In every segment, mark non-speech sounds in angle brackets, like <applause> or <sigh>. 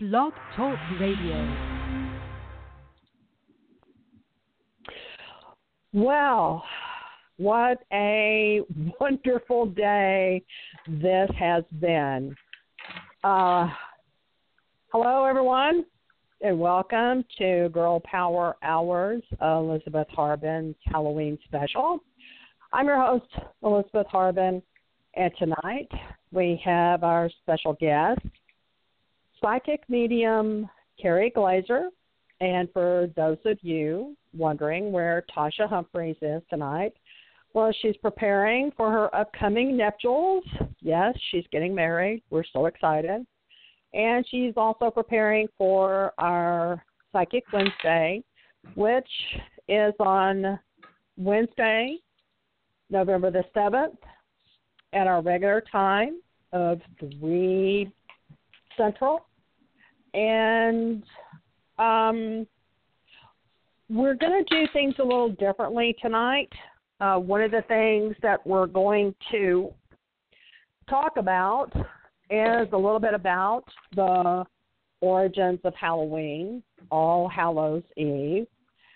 Blog Talk Radio. Well, what a wonderful day this has been. Uh, hello, everyone, and welcome to Girl Power Hours, Elizabeth Harbin's Halloween special. I'm your host, Elizabeth Harbin, and tonight we have our special guest, psychic medium Keri Glaser. And for those of you wondering where Tasha Humphreys is tonight, well, she's preparing for her upcoming nuptials. Yes, she's getting married. We're so excited. And she's also preparing for our Psychic Wednesday, which is on Wednesday, November the 7th, at our regular time of 3 Central. And um, we're going to do things a little differently tonight. Uh, one of the things that we're going to talk about is a little bit about the origins of Halloween, All Hallows Eve.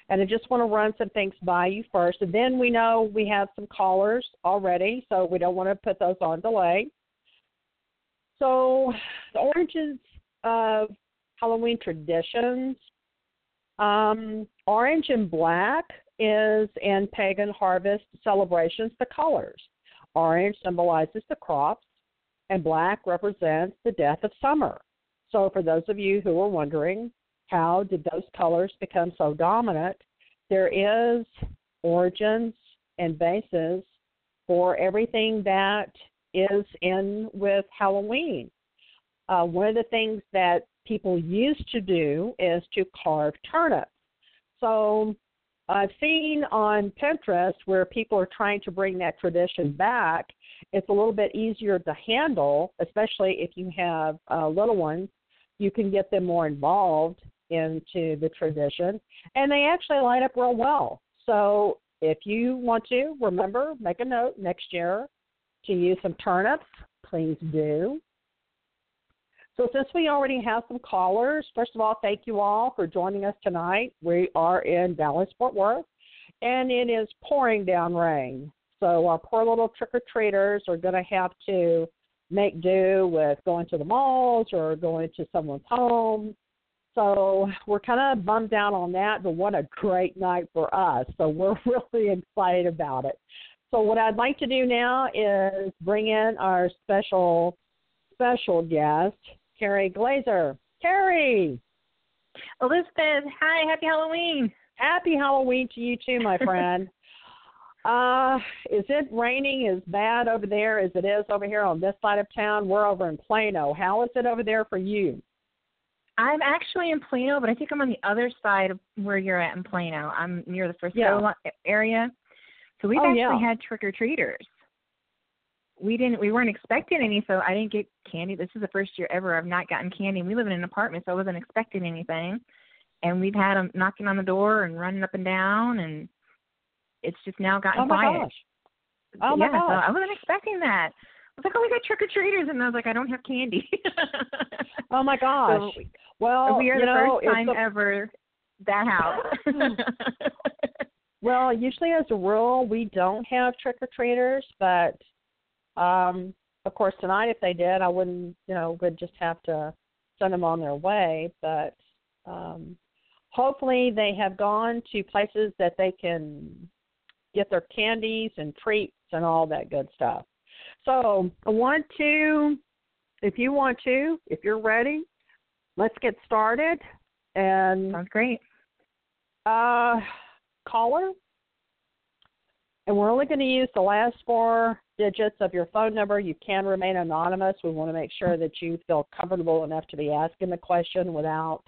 And I just want to run some things by you first. And then we know we have some callers already, so we don't want to put those on delay. So, the origins of Halloween traditions um, orange and black is in pagan harvest celebrations the colors. Orange symbolizes the crops, and black represents the death of summer. So, for those of you who are wondering, how did those colors become so dominant? There is origins and basis for everything that is in with Halloween. Uh, one of the things that people used to do is to carve turnips. So I've seen on Pinterest where people are trying to bring that tradition back. It's a little bit easier to handle, especially if you have uh, little ones. You can get them more involved into the tradition, and they actually line up real well. So if you want to, remember, make a note next year to use some turnips. Please do. So, since we already have some callers, first of all, thank you all for joining us tonight. We are in Dallas, Fort Worth, and it is pouring down rain. So, our poor little trick or treaters are going to have to make do with going to the malls or going to someone's home. So, we're kind of bummed out on that, but what a great night for us. So, we're <laughs> really excited about it. So, what I'd like to do now is bring in our special special guest, Keri Glaser. Keri. Elizabeth, hi, happy Halloween. Happy Halloween to you too, my <laughs> friend. uh, is it raining as bad over there as it is over here on this side of town? We're over in Plano. How is it over there for you? I'm actually in Plano, but I think I'm on the other side of where you're at in Plano. I'm near the Frisco yeah. area. So we've oh, actually yeah. had trick or treaters we didn't we weren't expecting any so i didn't get candy this is the first year ever i've not gotten candy we live in an apartment so i wasn't expecting anything and we've had them knocking on the door and running up and down and it's just now gotten oh my quiet gosh. oh yeah my gosh. so i wasn't expecting that I was like, oh, we got trick or treaters, and I was like, I don't have candy. oh my <laughs> gosh! So, well, we are the know, first time a... ever that house. Hmm. <laughs> well, usually as a rule, we don't have trick or treaters, but um, of course, tonight if they did, I wouldn't, you know, would just have to send them on their way. But um, hopefully, they have gone to places that they can get their candies and treats and all that good stuff. So I want to, if you want to, if you're ready, let's get started. And sounds great. Uh, caller, and we're only going to use the last four digits of your phone number. You can remain anonymous. We want to make sure that you feel comfortable enough to be asking the question without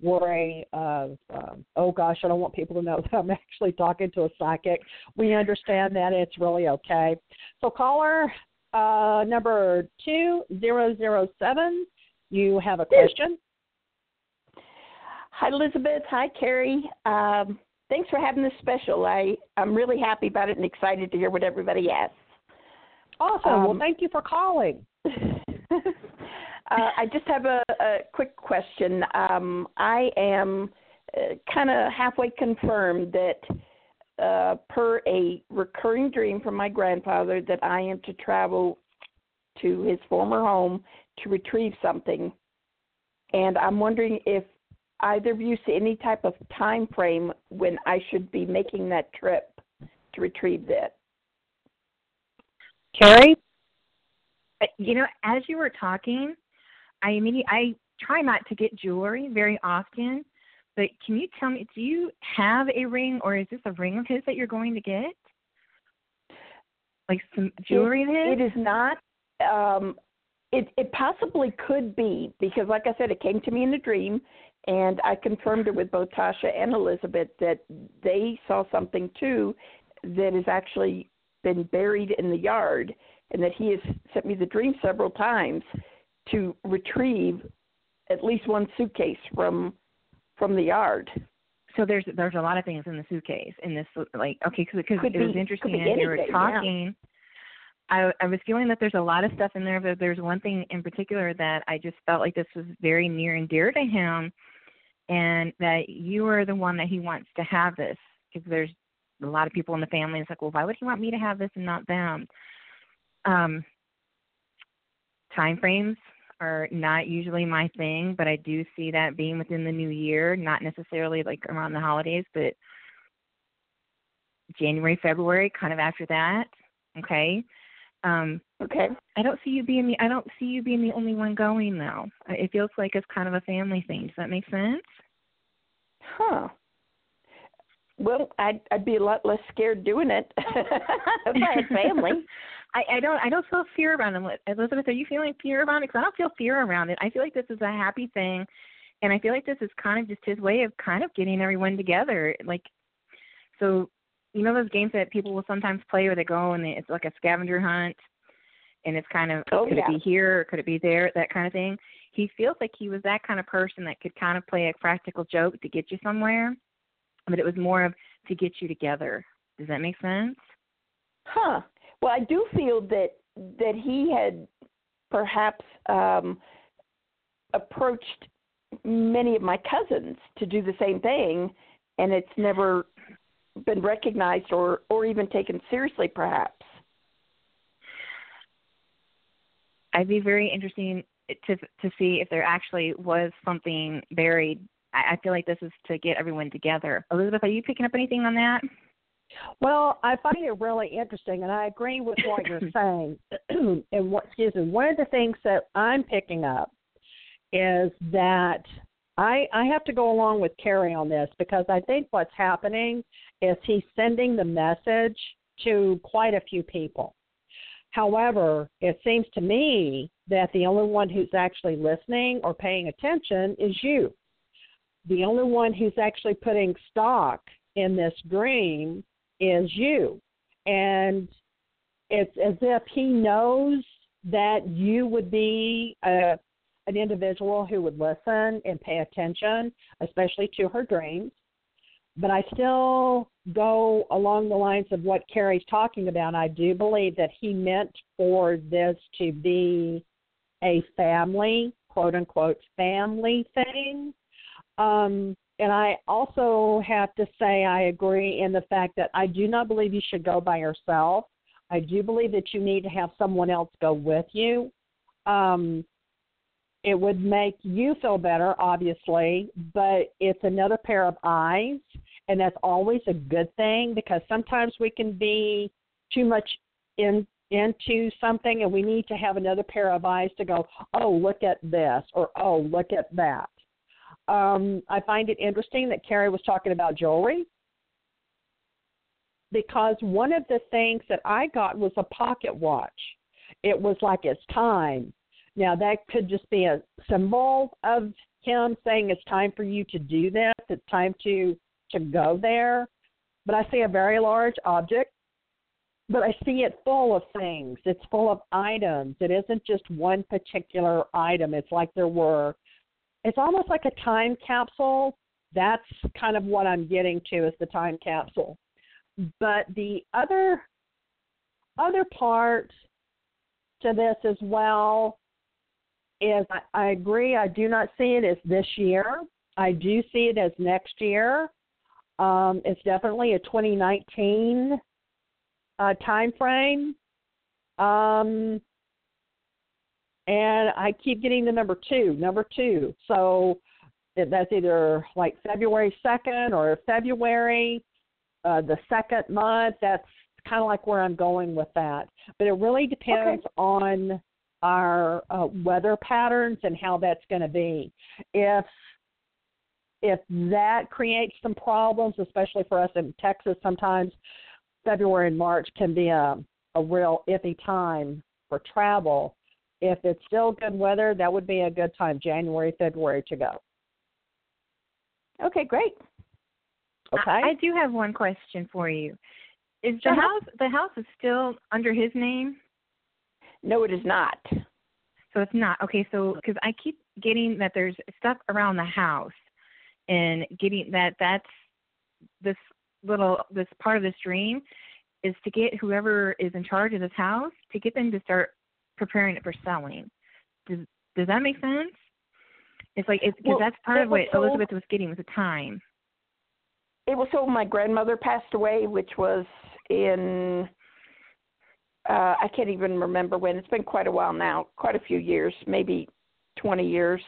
worry of, um, oh gosh, I don't want people to know <laughs> that I'm actually talking to a psychic. We understand that it's really okay. So, caller uh, number 2007, you have a question. Hi, Elizabeth. Hi, Keri. Um, thanks for having this special. I, I'm really happy about it and excited to hear what everybody asks. Awesome. Um, well, thank you for calling. <laughs> Uh, I just have a, a quick question. Um, I am uh, kind of halfway confirmed that, uh, per a recurring dream from my grandfather, that I am to travel to his former home to retrieve something. And I'm wondering if either of you see any type of time frame when I should be making that trip to retrieve that. Keri? Uh, You know, as you were talking, I immediately I try not to get jewelry very often, but can you tell me, do you have a ring, or is this a ring of his that you're going to get? Like some jewelry of his? It is not. Um, it it possibly could be because, like I said, it came to me in a dream, and I confirmed it with both Tasha and Elizabeth that they saw something too that has actually been buried in the yard, and that he has sent me the dream several times to retrieve at least one suitcase from from the yard. so there's there's a lot of things in the suitcase in this like okay because it was be- interesting could be as you were anything, yeah. talking I I was feeling that there's a lot of stuff in there but there's one thing in particular that I just felt like this was very near and dear to him and that you are the one that he wants to have this because there's a lot of people in the family it's like well why would he want me to have this and not them um time frames are not usually my thing, but I do see that being within the new year, not necessarily like around the holidays, but January, February, kind of after that. Okay. Um, Okay. I don't see you being the I don't see you being the only one going though. It feels like it's kind of a family thing. Does that make sense? Huh. Well, I'd I'd be a lot less scared doing it <laughs> if I had family. <laughs> I, I don't I don't feel fear around it. Elizabeth, are you feeling fear around it? Because I don't feel fear around it. I feel like this is a happy thing, and I feel like this is kind of just his way of kind of getting everyone together. Like, so you know those games that people will sometimes play where they go and they, it's like a scavenger hunt, and it's kind of Oh, could yeah. it be here or could it be there that kind of thing. He feels like he was that kind of person that could kind of play a practical joke to get you somewhere, but it was more of to get you together. Does that make sense? Huh. Well, I do feel that that he had perhaps um approached many of my cousins to do the same thing and it's never been recognized or or even taken seriously perhaps. I'd be very interesting to to see if there actually was something buried. I, I feel like this is to get everyone together. Elizabeth, are you picking up anything on that? Well, I find it really interesting, and I agree with what you're <laughs> saying. <clears throat> and what, excuse me, one of the things that I'm picking up is that I I have to go along with Keri on this because I think what's happening is he's sending the message to quite a few people. However, it seems to me that the only one who's actually listening or paying attention is you. The only one who's actually putting stock in this dream is you. And it's as if he knows that you would be a, an individual who would listen and pay attention, especially to her dreams. But I still go along the lines of what Keri's talking about. I do believe that he meant for this to be a family, quote unquote, family thing. Um, and I also have to say I agree in the fact that I do not believe you should go by yourself. I do believe that you need to have someone else go with you. Um, it would make you feel better, obviously, but it's another pair of eyes, and that's always a good thing because sometimes we can be too much in into something and we need to have another pair of eyes to go, oh, look at this, or oh, look at that. Um, I find it interesting that Keri was talking about jewelry because one of the things that I got was a pocket watch. It was like it's time. Now that could just be a symbol of him saying it's time for you to do this. It's time to to go there. But I see a very large object, but I see it full of things. It's full of items. It isn't just one particular item. It's like there were it's almost like a time capsule. That's kind of what I'm getting to is the time capsule. But the other other part to this as well is I, I agree. I do not see it as this year. I do see it as next year. Um, it's definitely a 2019 uh, time frame. Um, and I keep getting the number two, number two. So that's either like February 2nd or February, uh, the second month. That's kind of like where I'm going with that. But it really depends okay. on our uh, weather patterns and how that's going to be. If if that creates some problems, especially for us in Texas, sometimes February and March can be a a real iffy time for travel. If it's still good weather, that would be a good time, January, February to go. Okay, great. Okay. I, I do have one question for you. Is the Uh-huh. house the house is still under his name? No, it is not. So it's not okay. So because I keep getting that there's stuff around the house, and getting that that's this little this part of this dream is to get whoever is in charge of this house to get them to start preparing it for selling. Does does that make sense? It's like it's because Well, that's part of what sold- Elizabeth was getting was the time. It was so my grandmother passed away, which was in uh I can't even remember when. It's been quite a while now, quite a few years, maybe 20 years.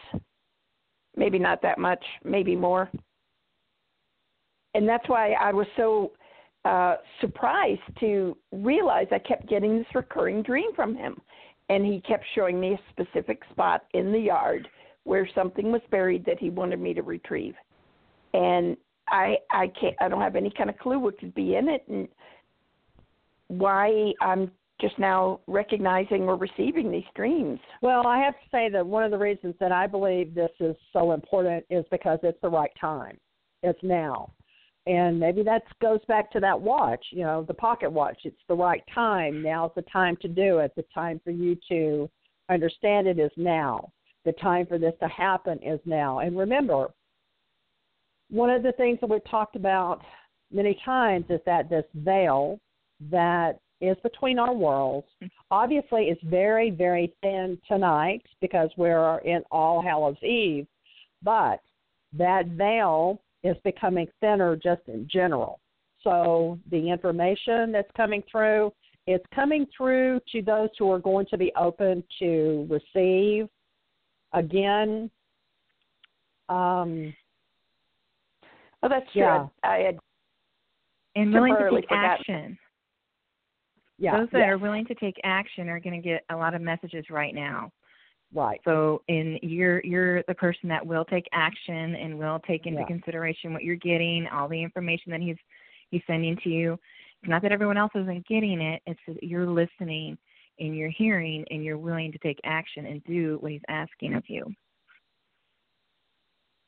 Maybe not that much, maybe more. And that's why I was so uh surprised to realize I kept getting this recurring dream from him. And he kept showing me a specific spot in the yard where something was buried that he wanted me to retrieve. And I I can't I don't have any kind of clue what could be in it and why I'm just now recognizing or receiving these dreams. Well, I have to say that one of the reasons that I believe this is so important is because it's the right time. It's now. And maybe that goes back to that watch, you know, the pocket watch. It's the right time. Now's the time to do it. The time for you to understand it is now. The time for this to happen is now. And remember, one of the things that we've talked about many times is that this veil that is between our worlds obviously it's very, very thin tonight because we're in All Hallows Eve, but that veil is becoming thinner just in general. So the information that's coming through, it's coming through to those who are going to be open to receive. Again, um, Oh, that's true. Yeah. I had And willing to take action. Yeah, Those that yes, are willing to take action are going to get a lot of messages right now. right. So, in you're you're the person that will take action and will take into Yeah. consideration what you're getting, all the information that he's he's sending to you. It's not that everyone else isn't getting it; it's that you're listening and you're hearing and you're willing to take action and do what he's asking of you.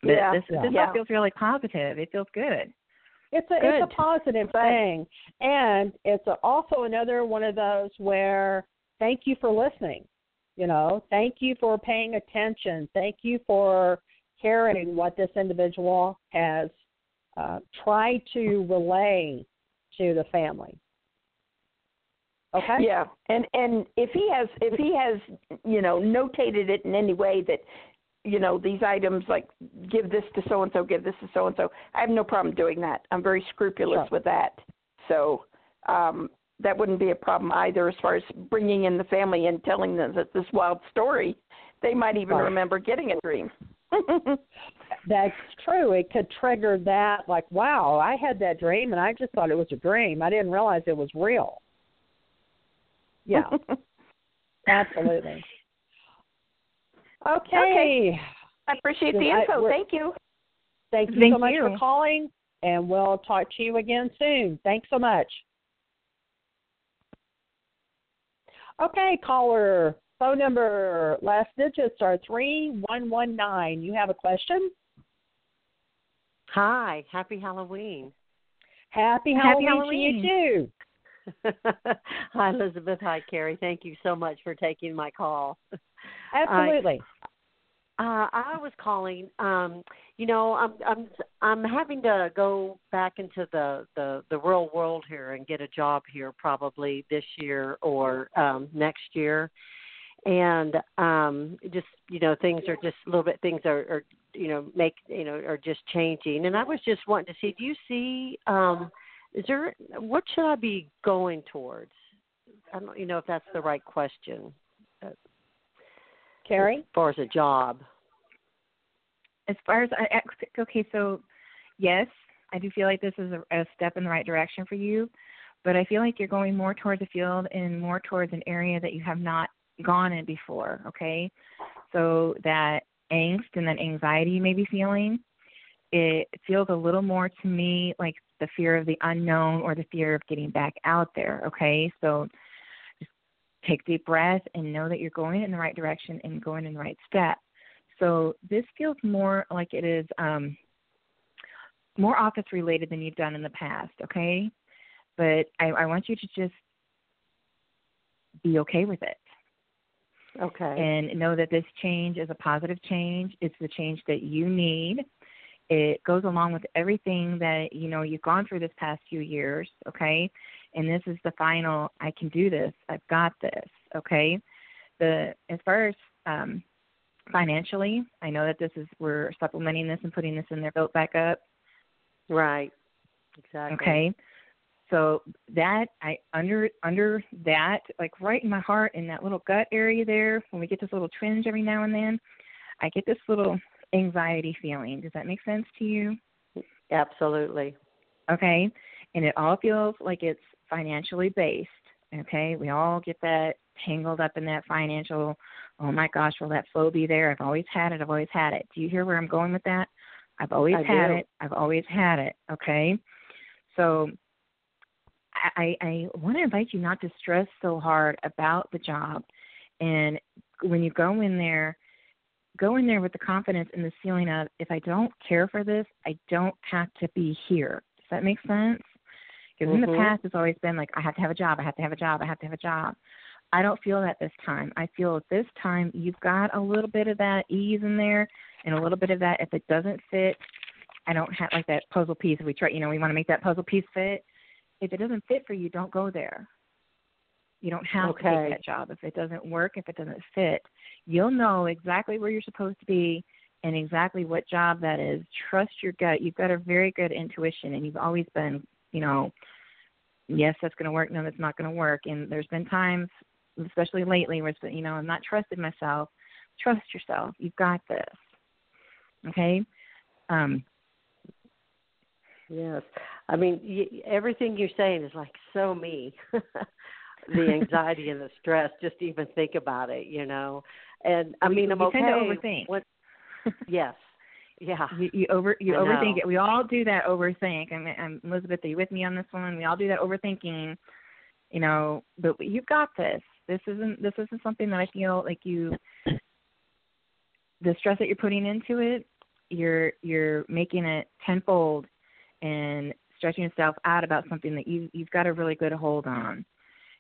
Yeah, this yeah. this Yeah. all feels really positive. It feels good. It's a it's a positive thing, and it's a, also another one of those where thank you for listening. You know, thank you for paying attention. Thank you for hearing what this individual has uh, tried to relay to the family. Okay. Yeah, and and if he has if he has you know notated it in any way that you know these items like give this to so and so, give this to so and so, I have no problem doing that. I'm very scrupulous Sure. with that, so um, that wouldn't be a problem either as far as bringing in the family and telling them that this wild story. They might even Right. remember getting a dream. <laughs> That's true. It could trigger that, like, wow, I had that dream and I just thought it was a dream. I didn't realize it was real. Yeah, <laughs> absolutely. Okay. I appreciate the I- info. we're- Thank you. Thank you Thank so much for calling, and we'll talk to you again soon. Thanks so much. Okay, caller. Phone number, last digits are 3119. You have a question? Hi, happy Halloween. Happy Happy Halloween, to you too. <laughs> Hi, Elizabeth. Hi, Keri. Thank you so much for taking my call. <laughs> Absolutely. Uh, I was calling. Um, you know, I'm I'm I'm having to go back into the the the real world here and get a job here probably this year or um, next year. and um just you know things are just a little bit things are, are you know make you know are just changing and i was just wanting to see do you see um is there what should i be going towards i don't you know if that's the right question uh, Keri? as far as a job as far as I okay, so yes, I do feel like this is a, a step in the right direction for you, but I feel like you're going more towards a field and more towards an area that you have not gone in before. Okay, so that angst and that anxiety you may be feeling, it feels a little more to me like the fear of the unknown or the fear of getting back out there. Okay, so just take deep breath and know that you're going in the right direction and going in the right step. So this feels more like it is um, more office related than you've done in the past, okay? But I, I want you to just be okay with it. okay And know that this change is a positive change. It's the change that you need. It goes along with everything that you know you've gone through this past few years, okay? And this is the final. I can do this. I've got this, okay? The as far as um, financially, I know that this is we're supplementing this and putting this in their built back up. right exactly Okay. So that I under under that, like right in my heart in that little gut area there, when we get this little twinge every now and then, I get this little anxiety feeling. Does that make sense to you? absolutely Okay. And it all feels like it's financially based. Okay. We all get that tangled up in that financial, oh my gosh, will that flow be there? I've always had it. I've always had it. Do you hear where I'm going with that? I've always I had do. it. I've always had it. Okay. So I, I want to invite you not to stress so hard about the job. And when you go in there, go in there with the confidence and the feeling of if I don't care for this, I don't have to be here. Does that make sense? Because in the Mhm. past, it's always been like, I have to have a job, I have to have a job, I have to have a job. I don't feel that this time. I feel at this time you've got a little bit of that ease in there and a little bit of that if it doesn't fit, I don't have like that puzzle piece. We try, you know, we want to make that puzzle piece fit. If it doesn't fit for you, don't go there. You don't have to Okay. take that job if it doesn't work, if it doesn't fit. You'll know exactly where you're supposed to be and exactly what job that is. Trust your gut. You've got a very good intuition, and you've always been, you know, yes, that's going to work. No, that's not going to work. And there's been times, especially lately, where it's been, you know, I'm not trusted myself. Trust yourself. You've got this. Okay. Um, Yes, I mean y- everything you're saying is like so me. <laughs> the <laughs> anxiety and the stress, just to even think about it, you know. And I mean, I'm we okay. tend to overthink. What, <laughs> yes, yeah, you, you over you I overthink know. it. We all do that overthink. I mean, I'm Elizabeth. Are you with me on this one? We all do that overthinking. You know, but you've got this. This isn't this isn't something that I feel like you. The stress that you're putting into it, you're you're making it tenfold, and stretching yourself out about something that you you've got a really good hold on.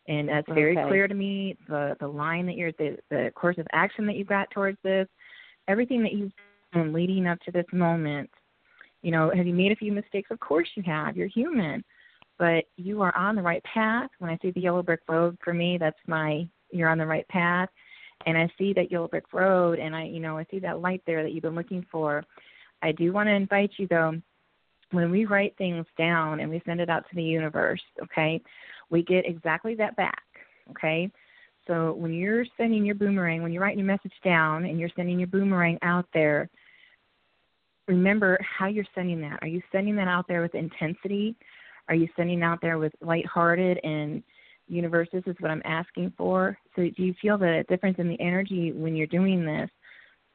And that's very Okay. clear to me. The the line that you're the the course of action that you've got towards this, everything that you've done leading up to this moment. You know, have you made a few mistakes? Of course you have. You're human, but you are on the right path. When I see the yellow brick road, for me, that's my you're on the right path. And I see that yellow brick road, and I, you know, I see that light there that you've been looking for. I do want to invite you though, when we write things down and we send it out to the universe, okay, we get exactly that back, okay? So when you're sending your boomerang, when you're writing your message down and you're sending your boomerang out there, remember how you're sending that. Are you sending that out there with intensity? Are you sending out there with lighthearted and universe, this is what I'm asking for? So do you feel the difference in the energy when you're doing this?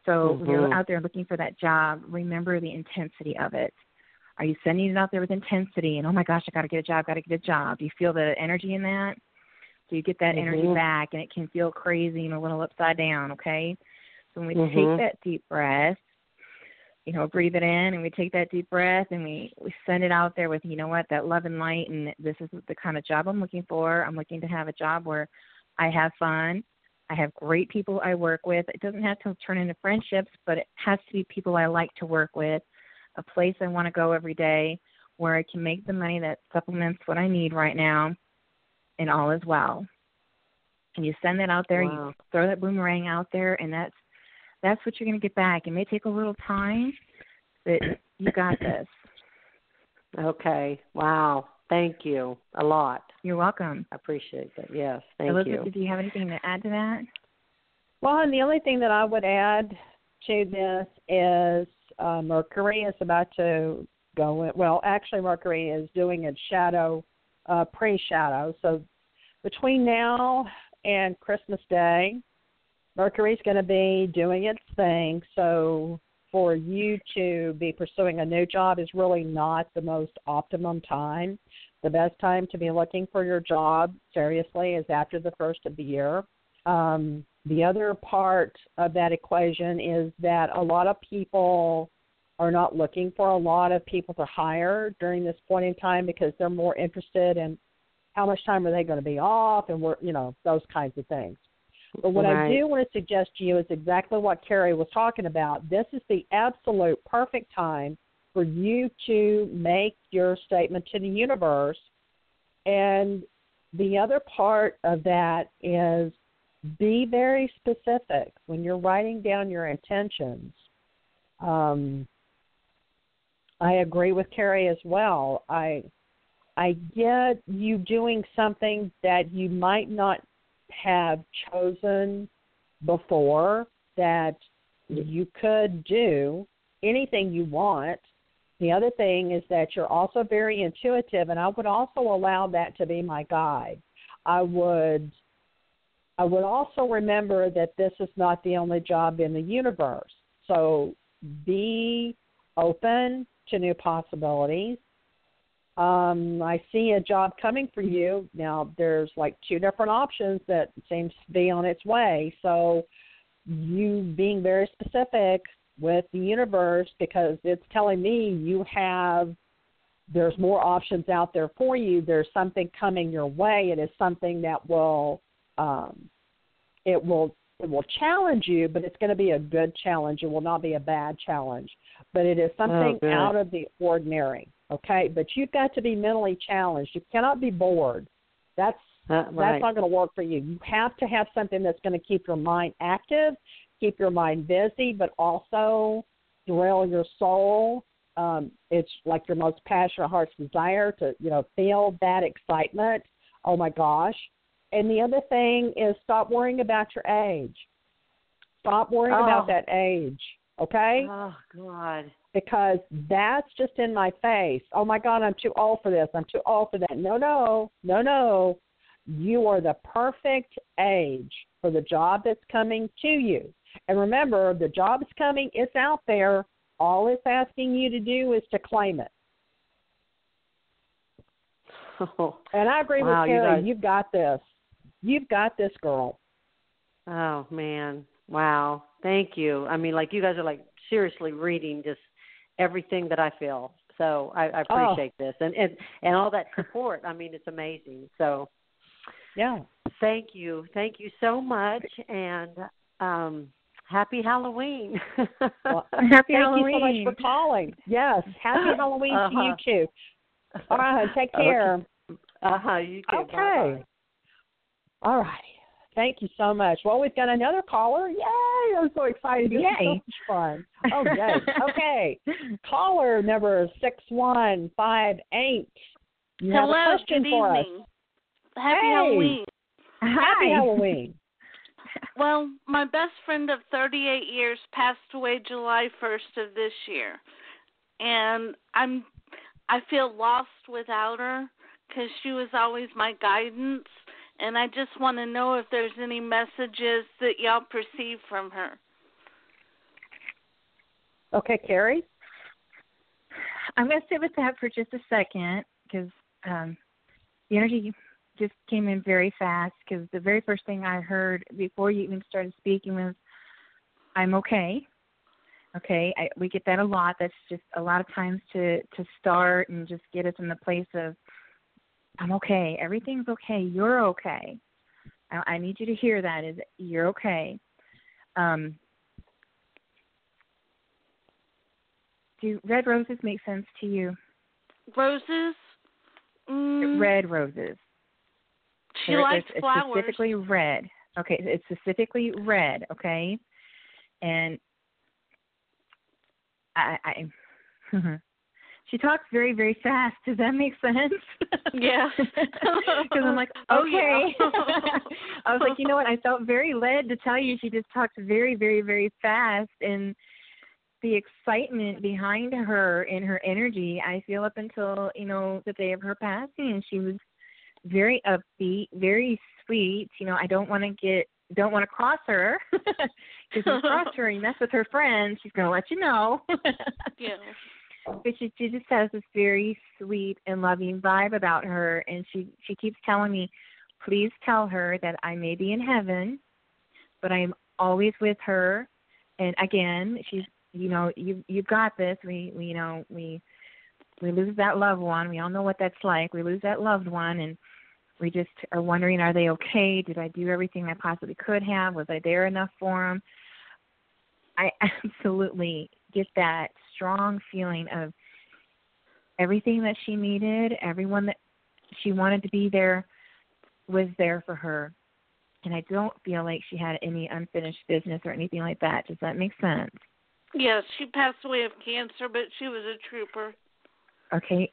So when you're Mhm. out there looking for that job, remember the intensity of it. Are you sending it out there with intensity and oh my gosh, I got to get a job, got to get a job? Do you feel the energy in that? So you get that energy Mhm. back, and it can feel crazy and a little upside down. Okay, so when we Mhm. take that deep breath, you know, breathe it in, and we take that deep breath, and we we send it out there with you know what that love and light, and this is the kind of job I'm looking for. I'm looking to have a job where I have fun. I have great people I work with. It doesn't have to turn into friendships, but it has to be people I like to work with. A place I want to go every day where I can make the money that supplements what I need right now, and all is well. And you send that out there, Wow. you throw that boomerang out there, and that's that's what you're going to get back. It may take a little time, but you got this. Okay. Wow. Thank you a lot. You're welcome. I appreciate that. Yes. Thank Elizabeth, you. Elizabeth, do you have anything to add to that? Well, and the only thing that I would add to this is uh, Mercury is about to go. In, well, actually, Mercury is doing its shadow, uh, pre-shadow. So between now and Christmas Day, Mercury's going to be doing its thing. So for you to be pursuing a new job is really not the most optimum time. The best time to be looking for your job seriously is after the first of the year. Um, the other part of that equation is that a lot of people are not looking for a lot of people to hire during this point in time because they're more interested in how much time are they going to be off and work, you know, those kinds of things. But what I do want to suggest to you is exactly what Keri was talking about. This is the absolute perfect time for you to make your statement to the universe. And the other part of that is be very specific when you're writing down your intentions. Um, I agree with Keri as well. I I get you doing something that you might not have chosen before that you could do anything you want. The other thing is that you're also very intuitive, and I would also allow that to be my guide. I would I would also remember that this is not the only job in the universe. So be open to new possibilities. Um, I see a job coming for you. Now there's like two different options that seems to be on its way. So you being very specific with the universe because it's telling me you have there's more options out there for you. There's something coming your way. It is something that will um, it will it will challenge you, but it's going to be a good challenge. It will not be a bad challenge, but it is something good. out of the ordinary. Okay, but you've got to be mentally challenged. You cannot be bored. That's Uh, that's not going to work for you. You have to have something that's going to keep your mind active, keep your mind busy, but also thrill your soul. Um, it's like your most passionate heart's desire to, you know, feel that excitement. Oh my gosh. And the other thing is stop worrying about your age. Stop worrying Oh. about that age. Okay? Oh God. because that's just in my face. Oh my God, I'm too old for this. I'm too old for that. No, no, no, no. You are the perfect age for the job that's coming to you. And remember, the job's coming, it's out there. All it's asking you to do is to claim it. <laughs> Oh, And I agree Wow, with you Keri. guys- You've got this. You've got this, girl. Oh man. Wow. Thank you. I mean, like you guys are like seriously reading just everything that I feel. So I, I Oh. appreciate this and, and and all that support. I mean, it's amazing. So Yeah. thank you, thank you so much, and um, happy Halloween. Well, <laughs> Happy Thank Halloween. you so much for calling. Yes. Happy Halloween to you Uh-huh. too. All right. Take Okay. care. uh huh. You too. Okay. Bye-bye. All righty. Thank you so much. Well, we've got another caller. Yay! I'm so excited. This is so Yay. much fun. Oh, yay. Okay. <laughs> Caller number 6158. You have Hello, a question good for evening. us. Happy Hey. Halloween. Happy Hi. Halloween. <laughs> Well, my best friend of 38 years passed away July 1st of this year. And I'm I feel lost without her cuz she was always my guidance and I just want to know if there's any messages that y'all perceive from her. Okay, Keri. I'm going to sit with that for just a second because um, the energy just came in very fast. Because the very first thing I heard before you even started speaking was, "I'm okay." Okay, I, we get that a lot. That's just a lot of times to to start and just get us in the place of, "I'm okay. Everything's okay. You're okay." I, I need you to hear that. Is you're okay. Um, do red roses make sense to you? Roses? Mm, Red roses. She likes it's, it's flowers. specifically red. Okay, it's specifically red. Okay, and I, I <laughs> she talks very very fast. Does that make sense? Yeah. <laughs> <laughs> Because I'm like, Oh, okay. yeah. <laughs> I was like, you know what? I felt very led to tell you. She just talks very very very fast, and the excitement behind her and her energy. I feel up until you know the day of her passing, and she was very upbeat, very sweet. You know, I don't want to get don't want to cross her because if you cross her and you mess with her friends, she's going to let you know. yeah. But she she just has this very sweet and loving vibe about her and she she keeps telling me please tell her that i may be in heaven but i'm always with her. And again she's you know you you've got this. We we you know we we lose that loved one. We all know what that's like. We lose that loved one and we just are wondering are they okay? Did i do everything i possibly could have? Was i there enough for them i <laughs> absolutely get that strong feeling of everything that she needed, everyone that she wanted to be there was there for her. And I don't feel like she had any unfinished business or anything like that. Does that make sense? Yes, she passed away of cancer, but she was a trooper. Okay.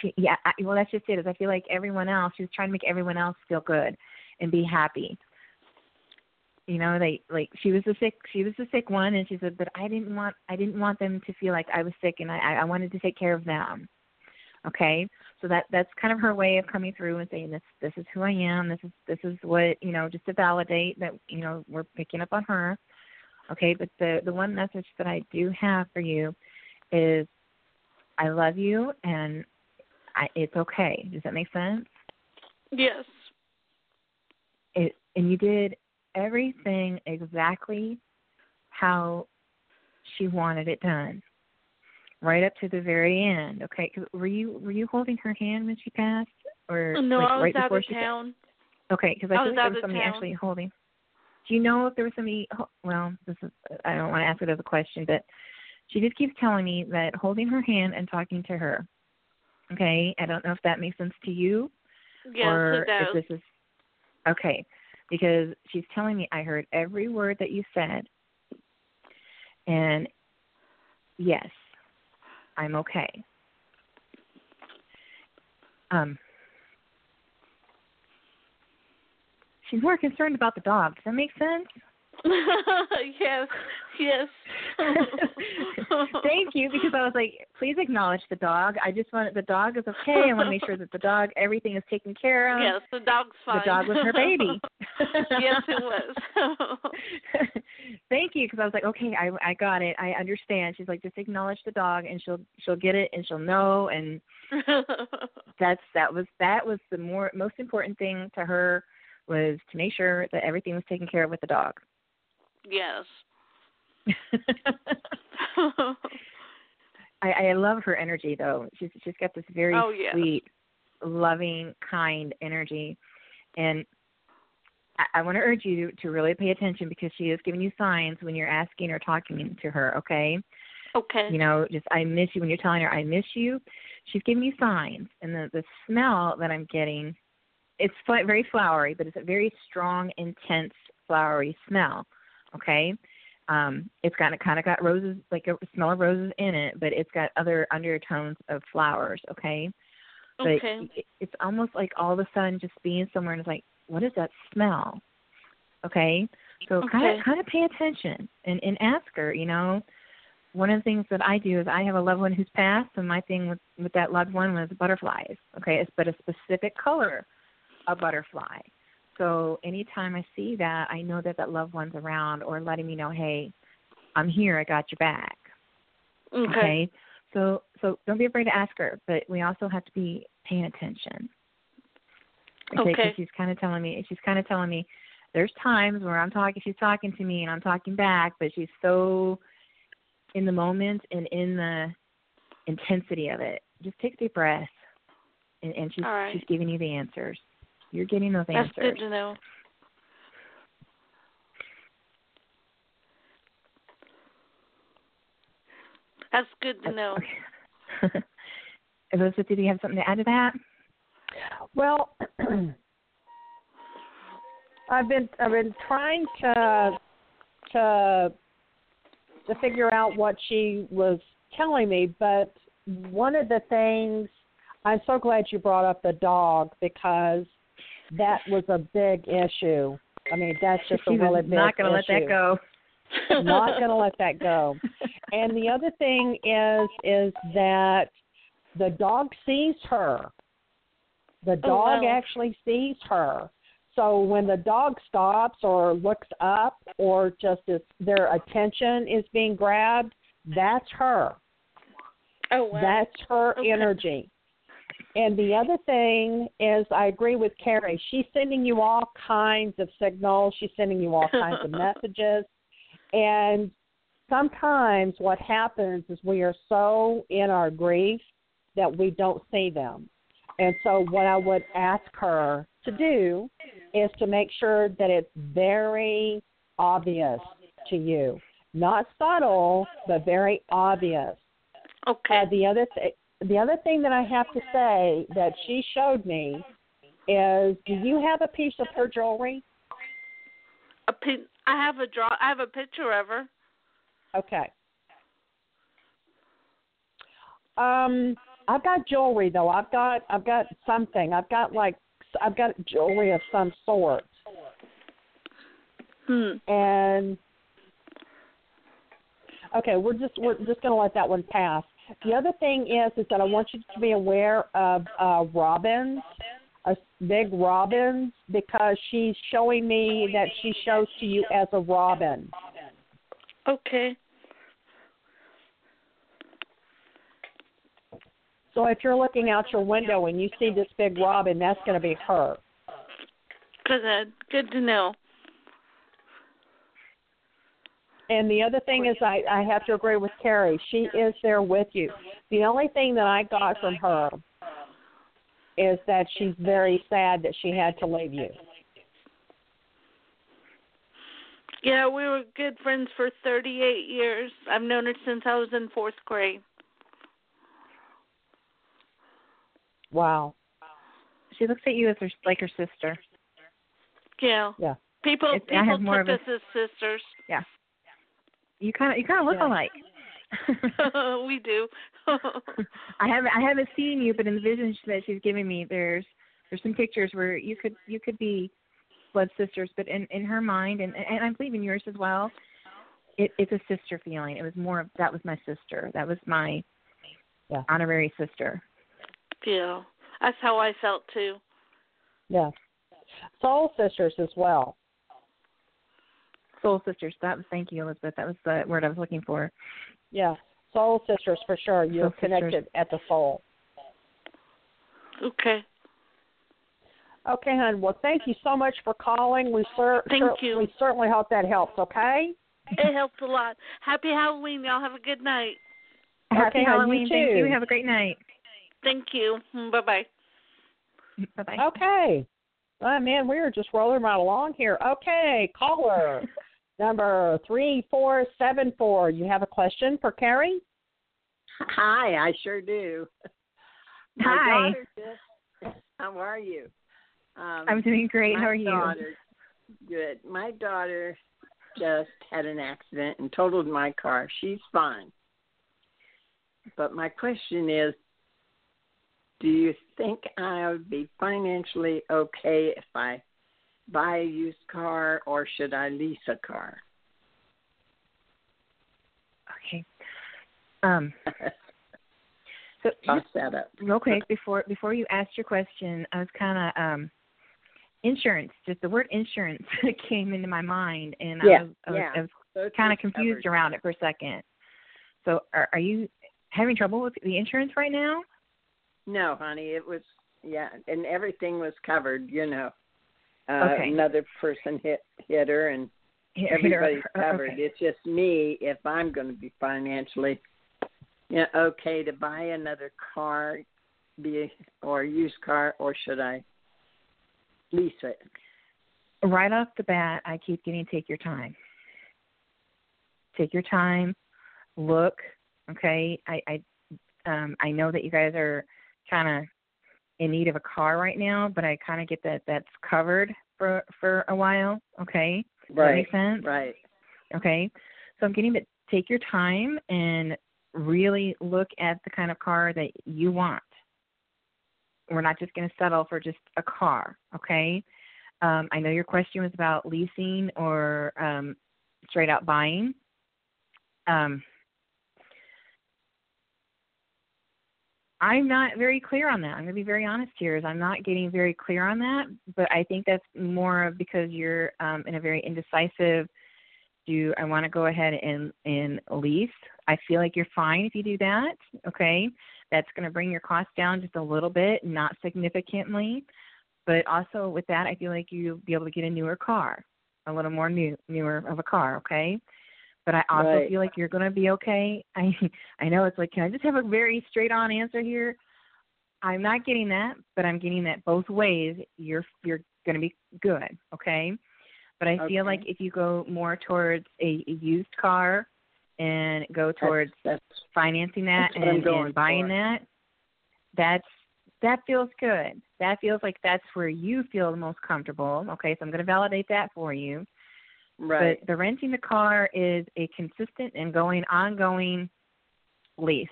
She yeah, I, well that's just it. Is I feel like everyone else, she was trying to make everyone else feel good and be happy. You know, they like she was the sick she was the sick one and she said, But I didn't want I didn't want them to feel like I was sick and I, I wanted to take care of them. Okay? So that that's kind of her way of coming through and saying this this is who I am, this is this is what you know, just to validate that, you know, we're picking up on her. Okay, but the the one message that I do have for you is I love you and I, it's okay. Does that make sense? Yes. It, and you did everything exactly how she wanted it done, right up to the very end. Okay, were you were you holding her hand when she passed, or uh, No, like I was right out before of she town. Okay, because I, I feel like there was somebody town. actually holding. Do you know if there was somebody? Well, this is I don't want to ask it as a question, but she just keeps telling me that holding her hand and talking to her. Okay, I don't know if that makes sense to you, Yes, or if this is okay, because she's telling me I heard every word that you said, and yes, I'm okay. Um, she's more concerned about the dog. Does that make sense? <laughs> yes, yes. <laughs> Thank you, because I was like, please acknowledge the dog. I just want the dog is okay. I want to make sure that the dog, everything is taken care of. Yes, the dog's fine. The dog was her baby. <laughs> yes, it was. Thank you, because I was like, okay, I I got it. I understand. She's like, just acknowledge the dog, and she'll she'll get it, and she'll know. And that's that was that was the more most important thing to her was to make sure that everything was taken care of with the dog. Yes. <laughs> I, I love her energy though. She's she's got this very Oh, yes. sweet, loving, kind energy, and I, I want to urge you to really pay attention because she is giving you signs when you're asking or talking to her. Okay, okay. you know, just I miss you when you're telling her I miss you. She's giving you signs, and the the smell that I'm getting, it's very flowery, but it's a very strong, intense flowery smell. Okay, um, it's got kind of got roses, like a smell of roses in it, but it's got other undertones of flowers. Okay, but Okay. it, it's almost like all of a sudden just being somewhere and it's like, what is that smell? Okay, so kind of kind of pay attention and and ask her. You know, one of the things that I do is I have a loved one who's passed, and my thing with with that loved one was butterflies. Okay, it's but a specific color, a butterfly. So anytime I see that, I know that that loved one's around or letting me know, hey, I'm here. I got your back. Okay. So so don't be afraid to ask her, but we also have to be paying attention. Okay. Okay. she's kind of telling me. She's kind of telling me. There's times where I'm talking. She's talking to me and I'm talking back, but she's so in the moment and in the intensity of it. Just take a deep breath, and, and she's right. she's giving you the answers. You're getting those That's answers. good to know. That's good to know. Okay. <laughs> Elizabeth, did you have something to add to that? Well, <clears throat> I've been I've been trying to to to figure out what she was telling me, but one of the things I'm so glad you brought up the dog because that was a big issue. I mean, that's just she a really big not going to <laughs> let that go. not going to let that go. And the other thing is is that the dog sees her. The Oh, dog wow. actually sees her. So when the dog stops or looks up or just is their attention is being grabbed, that's her. Oh wow. That's her Okay. energy. And the other thing is, I agree with Keri. She's sending you all kinds of signals. She's sending you all kinds of <laughs> messages. And sometimes what happens is we are so in our grief that we don't see them. And so, what I would ask her to do is to make sure that it's very obvious to you. Not subtle, but very obvious. okay. Uh, the other th- the other thing that I have to say that she showed me is, do you have a piece of her jewelry? a pi- I have a draw. I have a picture of her. Okay. Um, I've got jewelry though. I've got I've got something. I've got like I've got jewelry of some sort, Hmm. and okay, we're just we're just going to let that one pass. The other thing is is that I want you to be aware of uh, robins, a big robins, because she's showing me that she shows to you as a robin. Okay. So if you're looking out your window and you see this big robin, that's going to be her. Good. uh, Good to know. And the other thing is, I, I have to agree with Keri. She is there with you. The only thing that I got from her is that she's very sad that she had to leave you. Yeah, we were good friends for 38 years. I've known her since I was in fourth grade. Wow. She looks at you as her, like her sister. Yeah. Yeah. People It's- people have more took of us as sisters. You kind of you kind of look Yeah. alike. <laughs> we do. <laughs> I haven't I haven't seen you, but in the vision that she's giving me, there's there's some pictures where you could you could be blood sisters, but in in her mind, and and I believe in yours as well. It, it's a sister feeling. It was more of that was my sister. That was my Yeah. honorary sister. yeah. That's how I felt too. Yeah. Soul sisters as well. Soul sisters. That was thank you, Elizabeth. That was the word I was looking for. Yeah. Soul sisters for sure. You're Soul sisters. connected at the soul. Okay. Okay, hon. Well, thank you so much for calling. We cer- Thank cer- you. We certainly hope that helps. Okay. It helped a lot. Happy Halloween. Y'all have a good night. Happy hon, you Halloween. Thank you. too. Have a great night. Thank you. Mm, bye bye. Bye bye. Okay. Oh, man, we are just rolling right along here. Okay, caller <laughs> number three four seven four. You have a question for Keri? Hi, I sure do. My Hi. just, <laughs> how are you? Um, I'm doing great. How are you? Daughter, good. My daughter just had an accident and totaled my car. She's fine. But my question is do you think I would be financially okay if I buy a used car or should I lease a car? Okay. Um. So <laughs> Toss that up. real <laughs> quick before before you asked your question, I was kind of um insurance. Just the word insurance <laughs> came into my mind, and Yeah, I was I was, yeah. Was kind of confused covered. around it for a second. So are are you having trouble with the insurance right now? No, honey, it was yeah, and everything was covered. You know, uh, Okay. another person hit hit her, and Here- everybody's <laughs> here- covered. okay. It's just me if I'm going to be financially, yeah, okay to buy another car, be or used car, or should I lease it? Right off the bat, I keep getting take your time. Take your time. Look. Okay. I I um I know that you guys are kind of in need of a car right now, but I kind of get that that's covered for for a while. Okay, Does that Right. make sense. Right. Okay, so I'm getting to take your time and really look at the kind of car that you want. We're not just going to settle for just a car. Okay. Um, I know your question was about leasing or um, straight out buying. Um, I'm not very clear on that. I'm going to be very honest here. Is I'm not getting very clear on that, but I think that's more because you're um, in a very indecisive. Do I want to go ahead and and lease? I feel like you're fine if you do that. Okay, that's going to bring your cost down just a little bit, not significantly, but also with that, I feel like you'll be able to get a newer car, a little more new newer of a car. Okay, but I also Right. feel like you're going to be okay. <laughs> I I know it's like, can I just have a very straight on answer here? I'm not getting that, but I'm getting that both ways. You're you're going to be good, okay? But I feel like if you go more towards a, a used car and go towards That's, financing that That's and, and buying for. that, that's that feels good. That feels like that's where you feel the most comfortable. Okay, so I'm going to validate that for you. Right. But the renting the car is a consistent and going ongoing lease,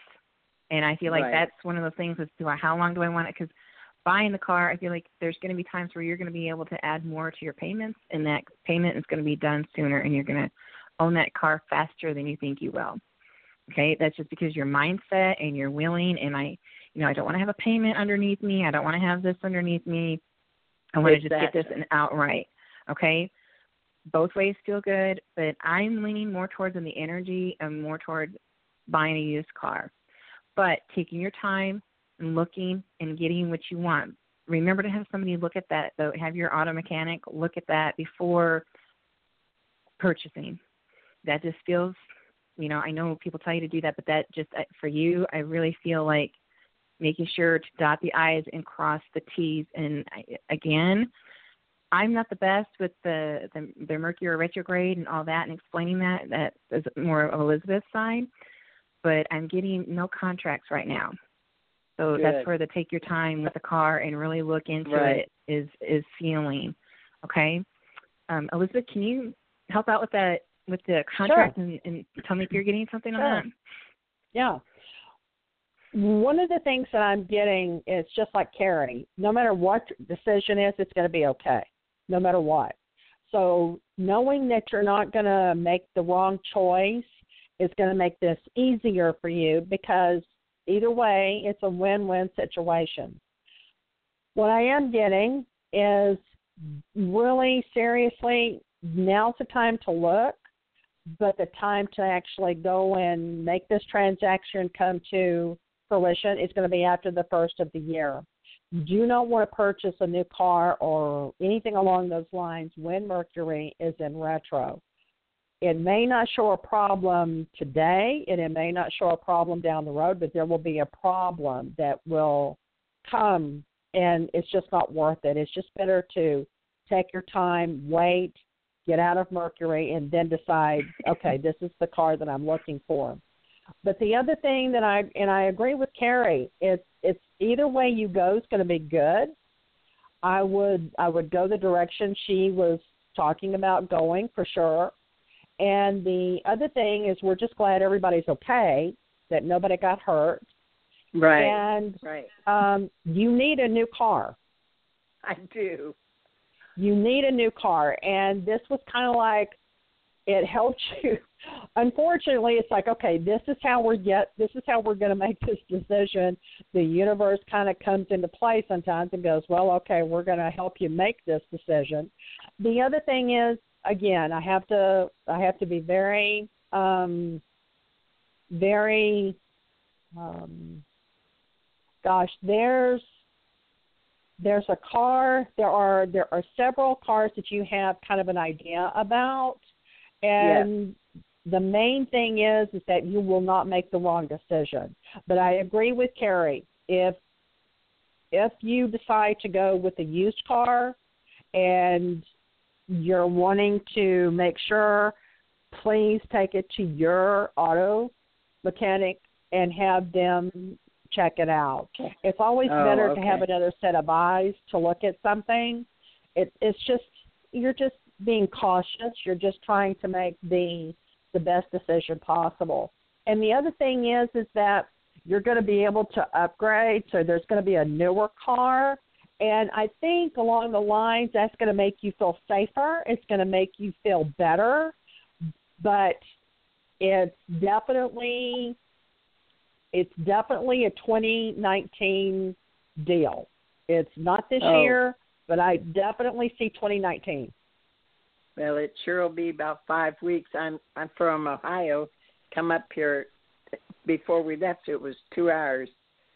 and I feel like Right. that's one of those things. Is do I how long do I want it? Because buying the car, I feel like there's going to be times where you're going to be able to add more to your payments, and that payment is going to be done sooner, and you're going to own that car faster than you think you will. Okay, that's just because your mindset and you're willing. And I, you know, I don't want to have a payment underneath me. I don't want to have this underneath me. I want to just get this and outright. Okay, both ways feel good, but I'm leaning more towards in the energy and more towards buying a used car. But taking your time and looking and getting what you want. Remember to have somebody look at that though. Have your auto mechanic look at that before purchasing. That just feels, you know, I know people tell you to do that, but that just uh, for you, I really feel like making sure to dot the i's and cross the t's. And I, again, I'm not the best with the, the the Mercury retrograde and all that and explaining that. That is more of Elizabeth's side, but I'm getting no contracts right now. So Good. that's where the take your time with the car and really look into Right. it is is feeling. Okay, um, Elizabeth, can you help out with that with the contract and, and tell me if you're getting something Sure. on that? Yeah. One of the things that I'm getting is just like Keri. No matter what decision is, it's going to be okay, no matter what. So knowing that you're not going to make the wrong choice is going to make this easier for you because either way, it's a win-win situation. What I am getting is really seriously, now's the time to look but the time to actually go and make this transaction come to fruition is going to be after the first of the year. Do not want to purchase a new car or anything along those lines when Mercury is in retro. It may not show a problem today and it may not show a problem down the road, but there will be a problem that will come and it's just not worth it. It's just better to take your time, wait, get out of Mercury, and then decide, okay, this is the car that I'm looking for. But the other thing that I and I agree with Keri, it's it's either way you go is going to be good. I would I would go the direction she was talking about going for sure. And the other thing is we're just glad everybody's okay, that nobody got hurt. Right. And right. um you need a new car. I do. you need a new car and this was kind of like it helped <laughs> you unfortunately it's like okay this is how we're get this is how we're going to make <laughs> this decision. The universe kind of comes into play sometimes and goes well okay we're going to help you make this decision. The other thing is again i have to i have to be very um very um gosh there's there's a car there are there are several cars that you have kind of an idea about. And the main thing is is that you will not make the wrong decision but i agree with keri if if you decide to go with a used car and you're wanting to make sure please take it to your auto mechanic and have them check it out. It's always Oh, better okay. to have another set of eyes to look at something. It, it's just you're just being cautious. You're just trying to make the the best decision possible. And the other thing is is that you're going to be able to upgrade. So there's going to be a newer car. And I think along the lines, that's going to make you feel safer. It's going to make you feel better. But it's definitely it's definitely a 2019 deal. It's not this Oh. year, but I definitely see 2019. Well, it sure will be about five weeks. I'm I'm from Ohio. Come up here before we left. It was two hours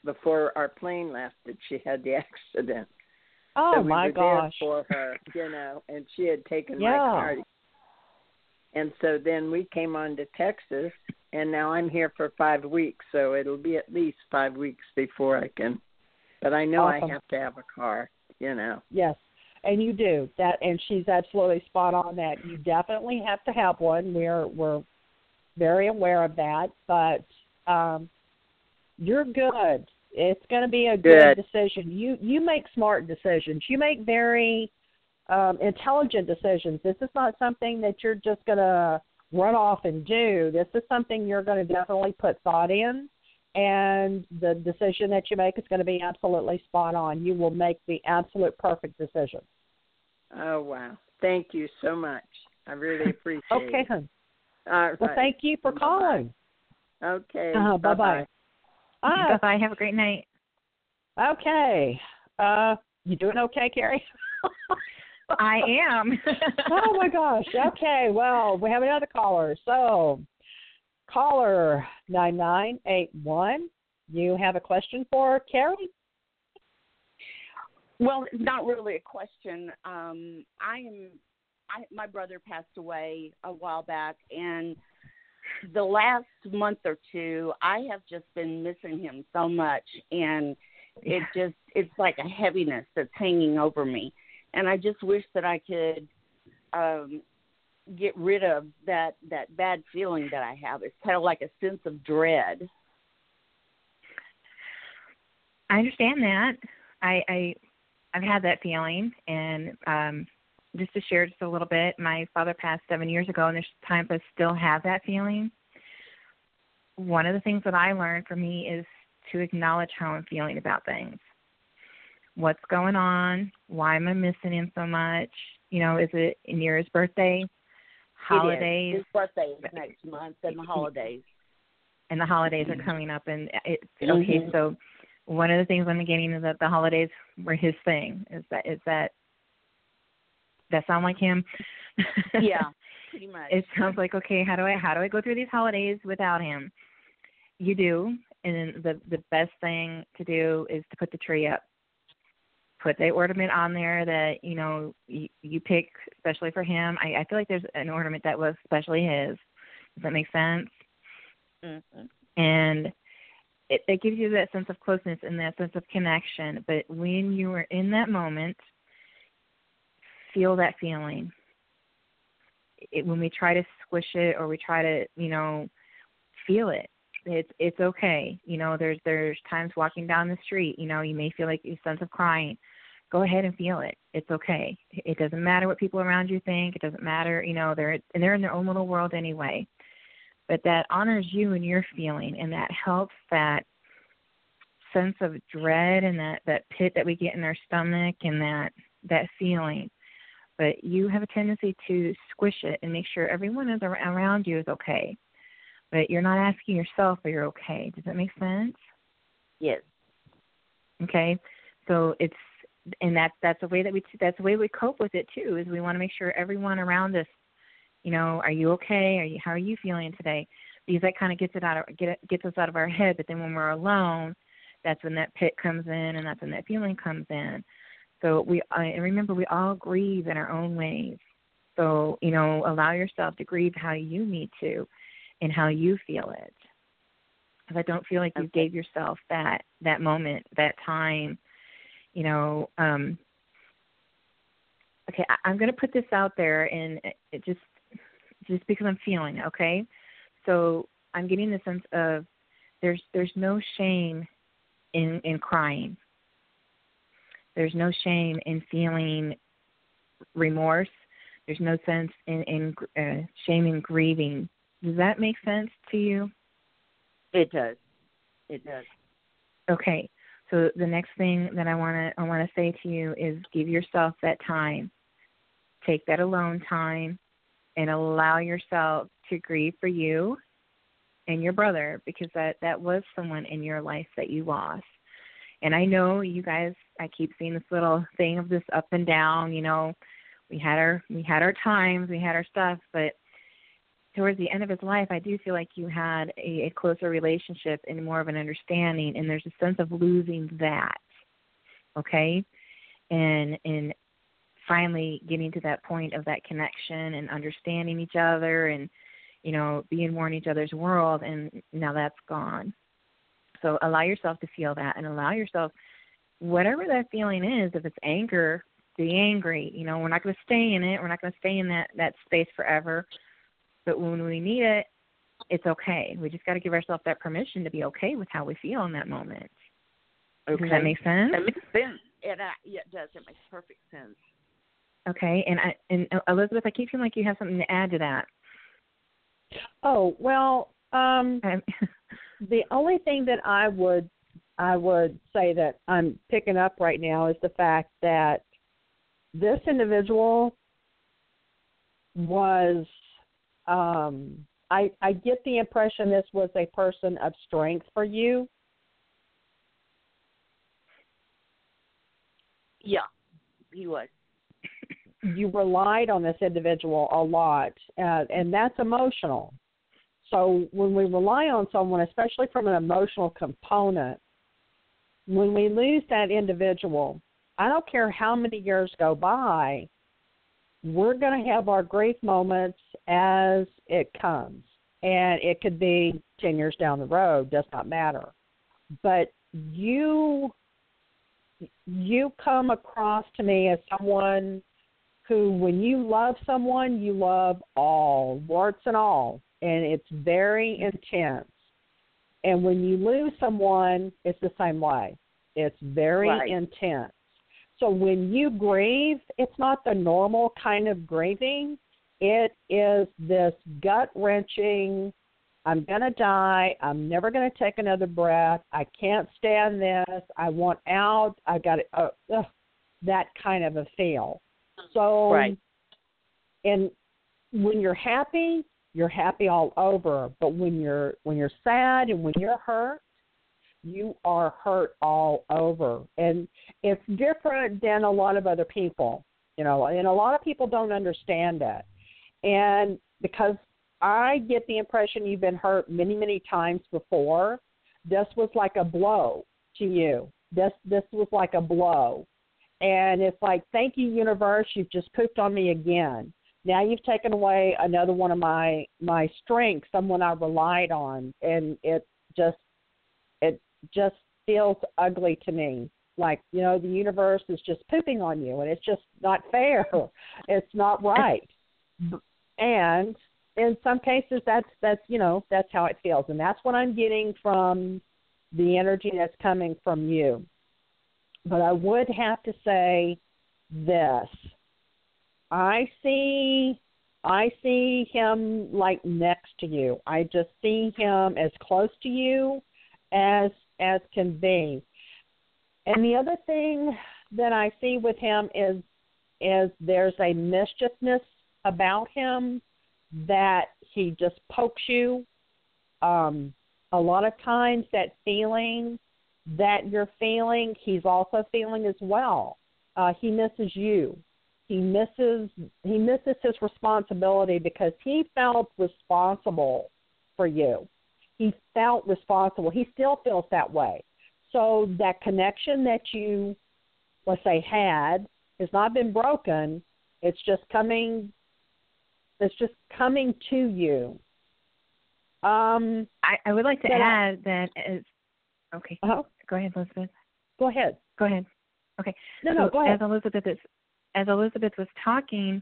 before our plane left that she had the accident. Oh so we my were gosh! there for her, you know, and she had taken Yeah. my car. And so then we came on to Texas, and now I'm here for five weeks. So it'll be at least five weeks before I can. But I know Awesome. I have to have a car, you know. Yes, and you do that, and she's absolutely spot on that. You definitely have to have one. We're we're very aware of that, but um, you're good. It's going to be a good, Good. decision. You you make smart decisions. You make very um, intelligent decisions. This is not something that you're just going to run off and do. This is something you're going to definitely put thought in, and the decision that you make is going to be absolutely spot on. You will make the absolute perfect decision. Oh wow! Thank you so much. I really <laughs> appreciate Okay, it. hon. All right. Well, thank you for Bye-bye. calling. Okay. Uh, bye bye-bye. bye. Bye Ah, bye. Have a great night. okay. Uh, you doing okay, Keri? I am. <laughs> oh my gosh. Okay. Well, we have another caller. So, caller nine nine eight one. You have a question for Keri? Well, it's not really a question. Um, I am. I, my brother passed away a while back, and the last month or two, I have just been missing him so much, and it just it's like a heaviness that's hanging over me, and I just wish that I could um, get rid of that that bad feeling that I have. It's kind of like a sense of dread. I understand that. I, I I've had that feeling, and um, just to share just a little bit, my father passed seven years ago, and there's times I still have that feeling. One of the things that I learned for me is to acknowledge how I'm feeling about things. What's going on? Why am I missing him so much? You know, is it near his birthday? Holidays? His birthday is next month, and the holidays. and the holidays are coming up and it's okay Mhm. so one of the things i'm getting is that the holidays were his thing is that is that that sound like him <laughs> Yeah, pretty much. it sounds like okay how do i how do i go through these holidays without him you do and then the the best thing to do is to put the tree up put the ornament on there that you know you, you pick especially for him i i feel like there's an ornament that was especially his does that make sense Mhm. and it, it gives you that sense of closeness and that sense of connection. But when you are in that moment, feel that feeling. It, when we try to squish it or we try to, you know, feel it, it's it's okay. You know, there's there's times walking down the street, you know, you may feel like a sense of crying. Go ahead and feel it. It's okay. It doesn't matter what people around you think. It doesn't matter, you know, they're and they're in their own little world anyway but that honors you and your feeling and that helps that sense of dread and that that pit that we get in our stomach and that that feeling but you have a tendency to squish it and make sure everyone is around you is okay but you're not asking yourself if you're okay does that make sense Yes. okay so it's and that's that's the way that we that's the way we cope with it too is we want to make sure everyone around us you know are you okay? Are you how are you feeling today? Because that kind of gets it out of get gets us out of our head but then when we're alone that's when that pit comes in and that's when that feeling comes in. So we uh, and remember we all grieve in our own ways. So you know allow yourself to grieve how you need to and how you feel it. Because i don't feel like you gave yourself that that moment that time you know um okay I, i'm going to put this out there and it, it just just because i'm feeling it okay so i'm getting the sense of there's there's no shame in in crying there's no shame in feeling remorse There's no sense in in uh, shame and grieving. Does that make sense to you? It does. It does. Okay. So the next thing that I want to I want to say to you is give yourself that time. Take that alone time and allow yourself to grieve for you and your brother because that that was someone in your life that you lost. And I know you guys I keep seeing this little thing of this up and down, you know, we had our we had our times, we had our stuff, but towards the end of his life, I do feel like you had a, a closer relationship and more of an understanding, and there's a sense of losing that. Okay, and and finally getting to that point of that connection and understanding each other and you know being more in each other's world, and now that's gone. So allow yourself to feel that, and allow yourself whatever that feeling is. If it's anger, be angry. You know, we're not going to stay in it. We're not going to stay in that that space forever but when we need it, it's okay. We just got to give ourselves that permission to be okay with how we feel in that moment. Okay. Does that make sense? That makes sense. It, uh, yeah, it does. It makes perfect sense. Okay, and I and uh, Elizabeth, I keep feeling like you have something to add to that. Oh well, um, <laughs> the only thing that I would I would say that I'm picking up right now is the fact that this individual was um, I I get the impression this was a person of strength for you. Yeah, he was. <laughs> You relied on this individual a lot, uh, and that's emotional. So when we rely on someone, especially from an emotional component, when we lose that individual, I don't care how many years go by, we're going to have our grief moments as it comes. And it could be 10 years down the road, does not matter. But you you come across to me as someone who when you love someone, you love all, warts and all, and it's very intense. And when you lose someone, it's the same way. It's very right. intense. So when you grieve, it's not the normal kind of grieving. It is this gut wrenching, I'm going to die. I'm never going to take another breath. I can't stand this. I want out. I got it. Uh, ugh, that kind of a feel. So, right. and when you're happy, you're happy all over. But when you're when you're sad and when you're hurt, you are hurt all over. And it's different than a lot of other people, you know, and a lot of people don't understand that. And because I get the impression you've been hurt many, many times before, this was like a blow to you. This this was like a blow. And it's like, thank you, universe, you've just pooped on me again. Now you've taken away another one of my my strengths, someone I relied on, and it just it just feels ugly to me. Like, you know, the universe is just pooping on you and it's just not fair. <laughs> It's not right. And in some cases that's that's you know, that's how it feels. And that's what I'm getting from the energy that's coming from you. But I would have to say this. I see I see him like next to you. I just see him as close to you as as can be. And the other thing that I see with him is is there's a mischievousness about him that he just pokes you. Um, a lot of times, that feeling that you're feeling, he's also feeling as well. Uh, he misses you. He misses he misses his responsibility because he felt responsible for you he felt responsible. He still feels that way. So that connection that you, let's say, had has not been broken. It's just coming. It's just coming to you. Um, I, I would like to add I, that as okay. Uh-huh. Go ahead, Elizabeth. Go ahead. Go ahead. Okay. No, so no, go ahead. As Elizabeth is, as Elizabeth was talking,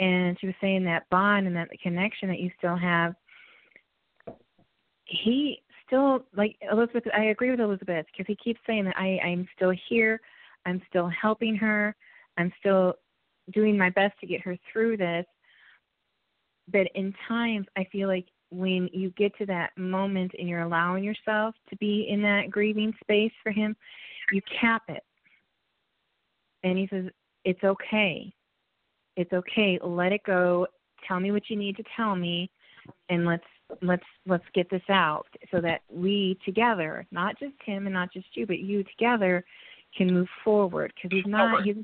and she was saying that bond and that connection that you still have he still like Elizabeth. I agree with Elizabeth because he keeps saying that I I'm still here, I'm still helping her, I'm still doing my best to get her through this. But in times, I feel like when you get to that moment and you're allowing yourself to be in that grieving space for him, you cap it. And he says, It's okay. It's okay. Let it go. Tell me what you need to tell me and let's let's let's get this out so that we together, not just him and not just you, but you together can move forward because he's not he's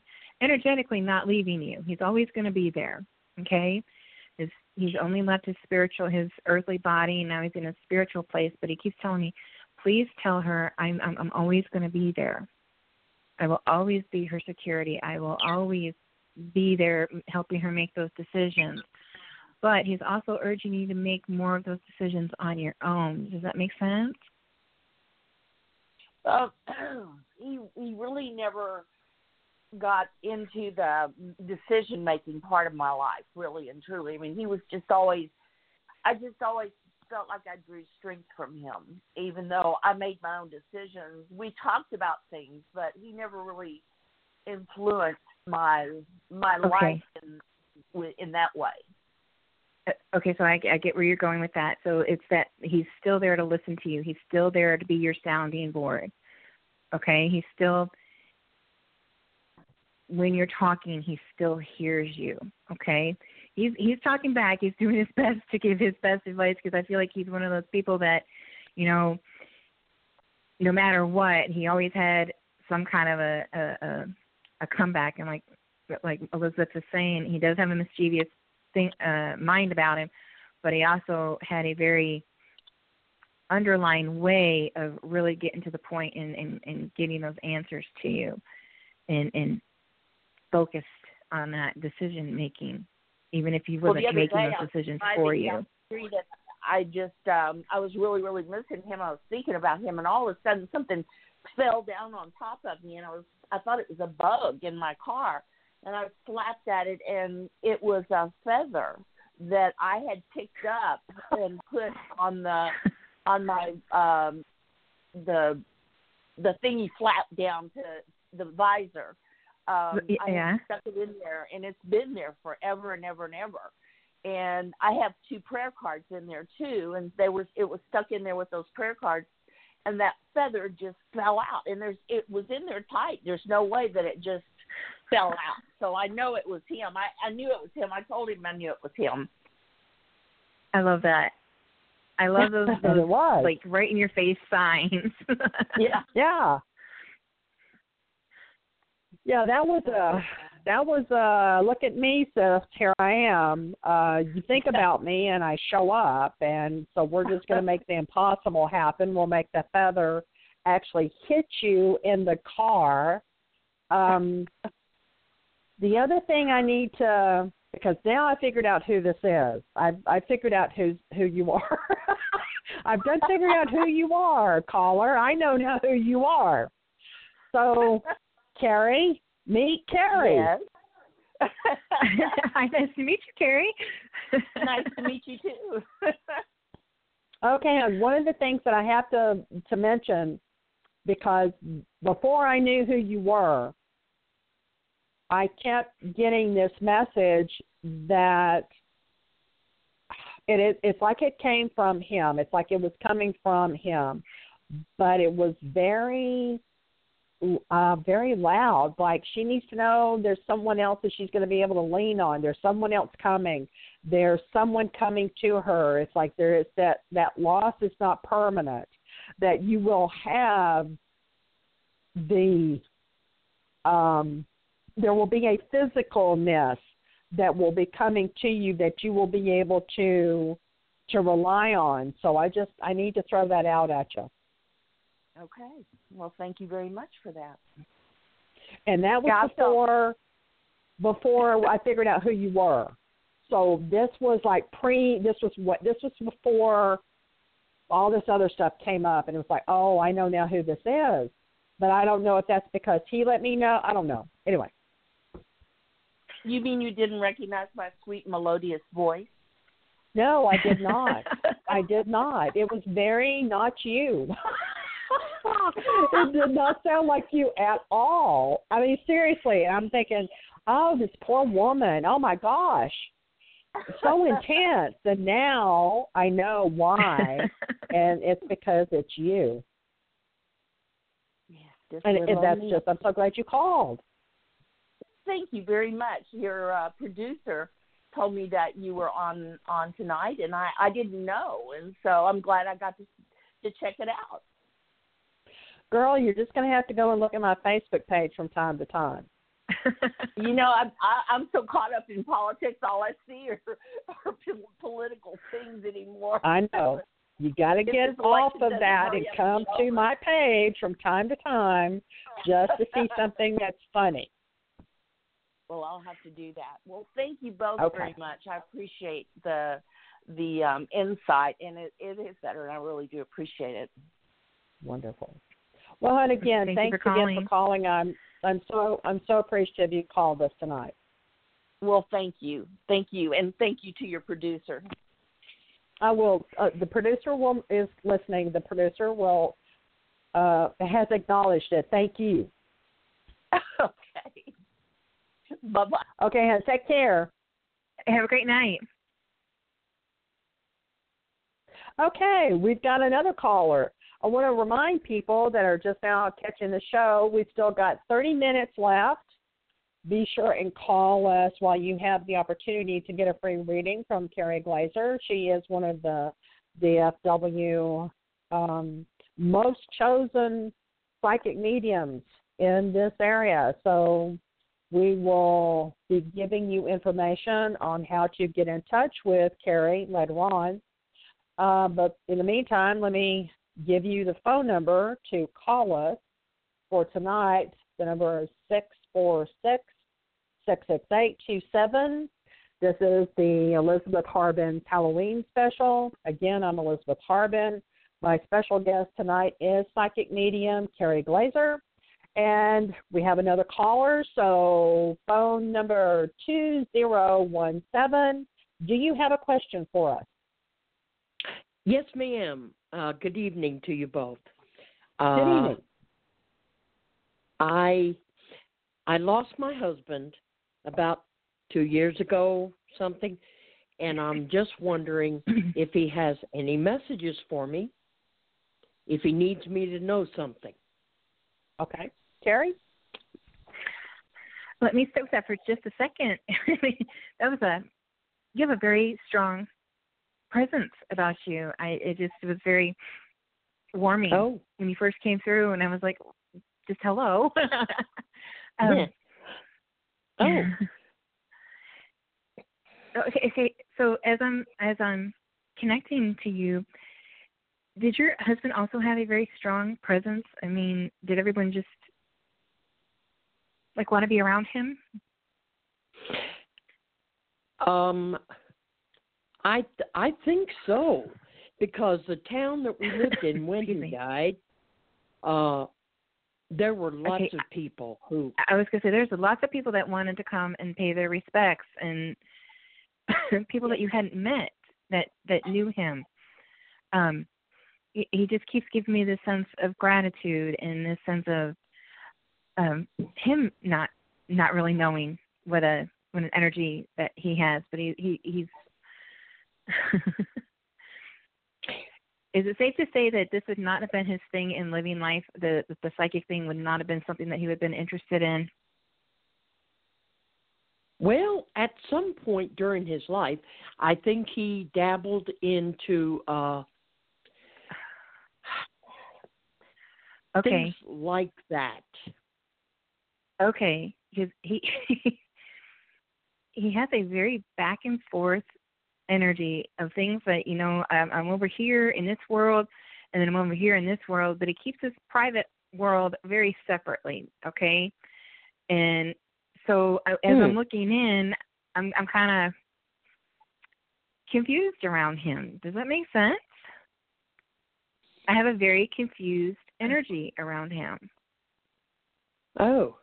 energetically not leaving you. He's always going to be there. Okay? His, he's only left his spiritual his earthly body and now he's in a spiritual place, but he keeps telling me, "Please tell her I'm I'm, I'm always going to be there. I will always be her security. I will always be there helping her make those decisions." But he's also urging you to make more of those decisions on your own. Does that make sense? Um, <clears throat> he he really never got into the decision making part of my life, really and truly. I mean, he was just always. I just always felt like I drew strength from him, even though I made my own decisions. We talked about things, but he never really influenced my my Okay. life in in that way. Uh, okay, so I, I get where you're going with that. So it's that he's still there to listen to you. He's still there to be your sounding board. Okay, he's still when you're talking, he still hears you. Okay, he's he's talking back. He's doing his <laughs> best to give his best advice because I feel like he's one of those people that, you know, no matter what, he always had some kind of a a, a, a comeback. And like like Elizabeth was saying, he does have a mischievous thing, uh, mind about him, but he also had a very underlying way of really getting to the point and, and, and getting those answers to you and, and focused on that decision making, even if he Well, wasn't the other making day, those decisions I for think you. I just um I was really really missing him. I was thinking about him, and all of a sudden something fell down on top of me, and I was I thought it was a bug in my car, and I slapped at it, and it was a feather that I had picked up and put on the on my um the the thing you flap down to the visor. Um, yeah. had stuck it in there, and it's been there forever and ever and ever. And I have two prayer cards in there too, and they were it was stuck in there with those prayer cards, and that feather just fell out. And there's it was in there tight. There's no way that it just fell out. So I know it was him. I I knew it was him. I told him I knew it was him. I love that. I love those, <laughs> those it was. like right in your face signs. <laughs> Yeah. Yeah. Yeah, that was uh that was uh look at me, sis, here I am. Uh you think <laughs> about me and I show up and so we're just gonna make the impossible happen. We'll make the feather actually hit you in the car. Um the other thing I need to because now I figured out who this is. I I figured out who's who you are. <laughs> I've done figured out who you are, caller. I know now who you are. So, Carrie, meet Carrie. Yes. Hi, <laughs> nice to meet you, Carrie. <laughs> nice to meet you too. Okay, and one of the things that I have to to mention because before I knew who you were, I kept getting this message that it it's like it came from him. It's like it was coming from him, but it was very uh very loud. Like she needs to know there's someone else that she's going to be able to lean on. There's someone else coming. There's someone coming to her. It's like there is that that loss is not permanent. That you will have the um there will be a physicalness that will be coming to you that you will be able to to rely on so i just i need to throw that out at you Okay. Well, thank you very much for that. and that was Yeah, I felt- before before I figured out who you were. So this was like pre. This was what this was before all this other stuff came up, and it was like, oh, I know now who this is, but I don't know if that's because he let me know. I don't know. Anyway, You mean you didn't recognize my sweet melodious voice? no, I did not. I did not. It was very not you. it did not sound like you at all. I mean, seriously, I'm thinking, oh, this poor woman. Oh my gosh. So intense. And now I know why. and it's because it's you. Just And, and that's me. just, I'm so glad you called. Thank you very much. Your uh, producer told me that you were on on tonight, and I I didn't know, and so I'm glad I got to to check it out. Girl, you're just going to have to go and look at my Facebook page from time to time. <laughs> You know, I'm I, I'm so caught up in politics, all I see are, are pol- political things anymore. I know. You got to get off of that and come to my page from time to time just to see something that's funny. Well, I'll have to do that. Well, thank you both Okay. very much. I appreciate the the um, insight, and it, it is better, and I really do appreciate it. Wonderful. Well, and again, Thank you thanks for again calling. for calling. I'm I'm so I'm so appreciative you called us tonight. Well, thank you, thank you, and thank you to your producer. I will. Uh, the producer will is listening. The producer will uh, has acknowledged it. Thank you. <laughs> okay. Bye bye. Okay, hon, take care. Have a great night. Okay, we've got another caller. I want to remind people that are just now catching the show, we've still got 30 minutes left. Be sure and call us while you have the opportunity to get a free reading from Keri Glaser. She is one of the DFW um, most chosen psychic mediums in this area. So we will be giving you information on how to get in touch with Keri later on. Uh, but in the meantime, let me give you the phone number to call us for tonight. The number is 646 668 27. This is the Elizabeth Harbin Halloween special. Again, I'm Elizabeth Harbin. My special guest tonight is psychic medium Keri Glaser. And we have another caller, so phone number 2017. Do you have a question for us? Yes, ma'am. Uh, good evening to you both. Good Uh, evening. I I lost my husband about two years ago, something, and I'm just wondering <clears throat> if he has any messages for me. If he needs me to know something. Okay. Keri? Let me stay with that for just a second. <laughs> that was a you have a very strong presence about you. I it just was very warming Oh, when you first came through, and I was like, just hello. <laughs> um, yeah. <laughs> Oh, okay, okay. So as I'm as I'm connecting to you, did your husband also have a very strong presence? I mean, did everyone just like want to be around him? Um, I I think so because the town that we lived in <laughs> when he me. died, uh, there were lots Okay, of people who. I was gonna say there's lots of people that wanted to come and pay their respects, and <laughs> people that you hadn't met that that knew him. Um, he, he just keeps giving me this sense of gratitude and this sense of um him not not really knowing what a what an energy that he has, but he he he's. <laughs> Is it safe to say that this would not have been his thing in living life? The the psychic thing would not have been something that he would have been interested in. Well, at some point during his life, I think he dabbled into uh, <sighs> Okay. things like that. Okay, because he <laughs> he has a very back and forth energy of things that you know I'm, I'm over here in this world, and then I'm over here in this world, but he keeps his private world very separately. Okay, and so I- as I'm Hmm. looking in, I'm I'm kind of confused around him. Does that make sense? I have a very confused energy around him. Oh,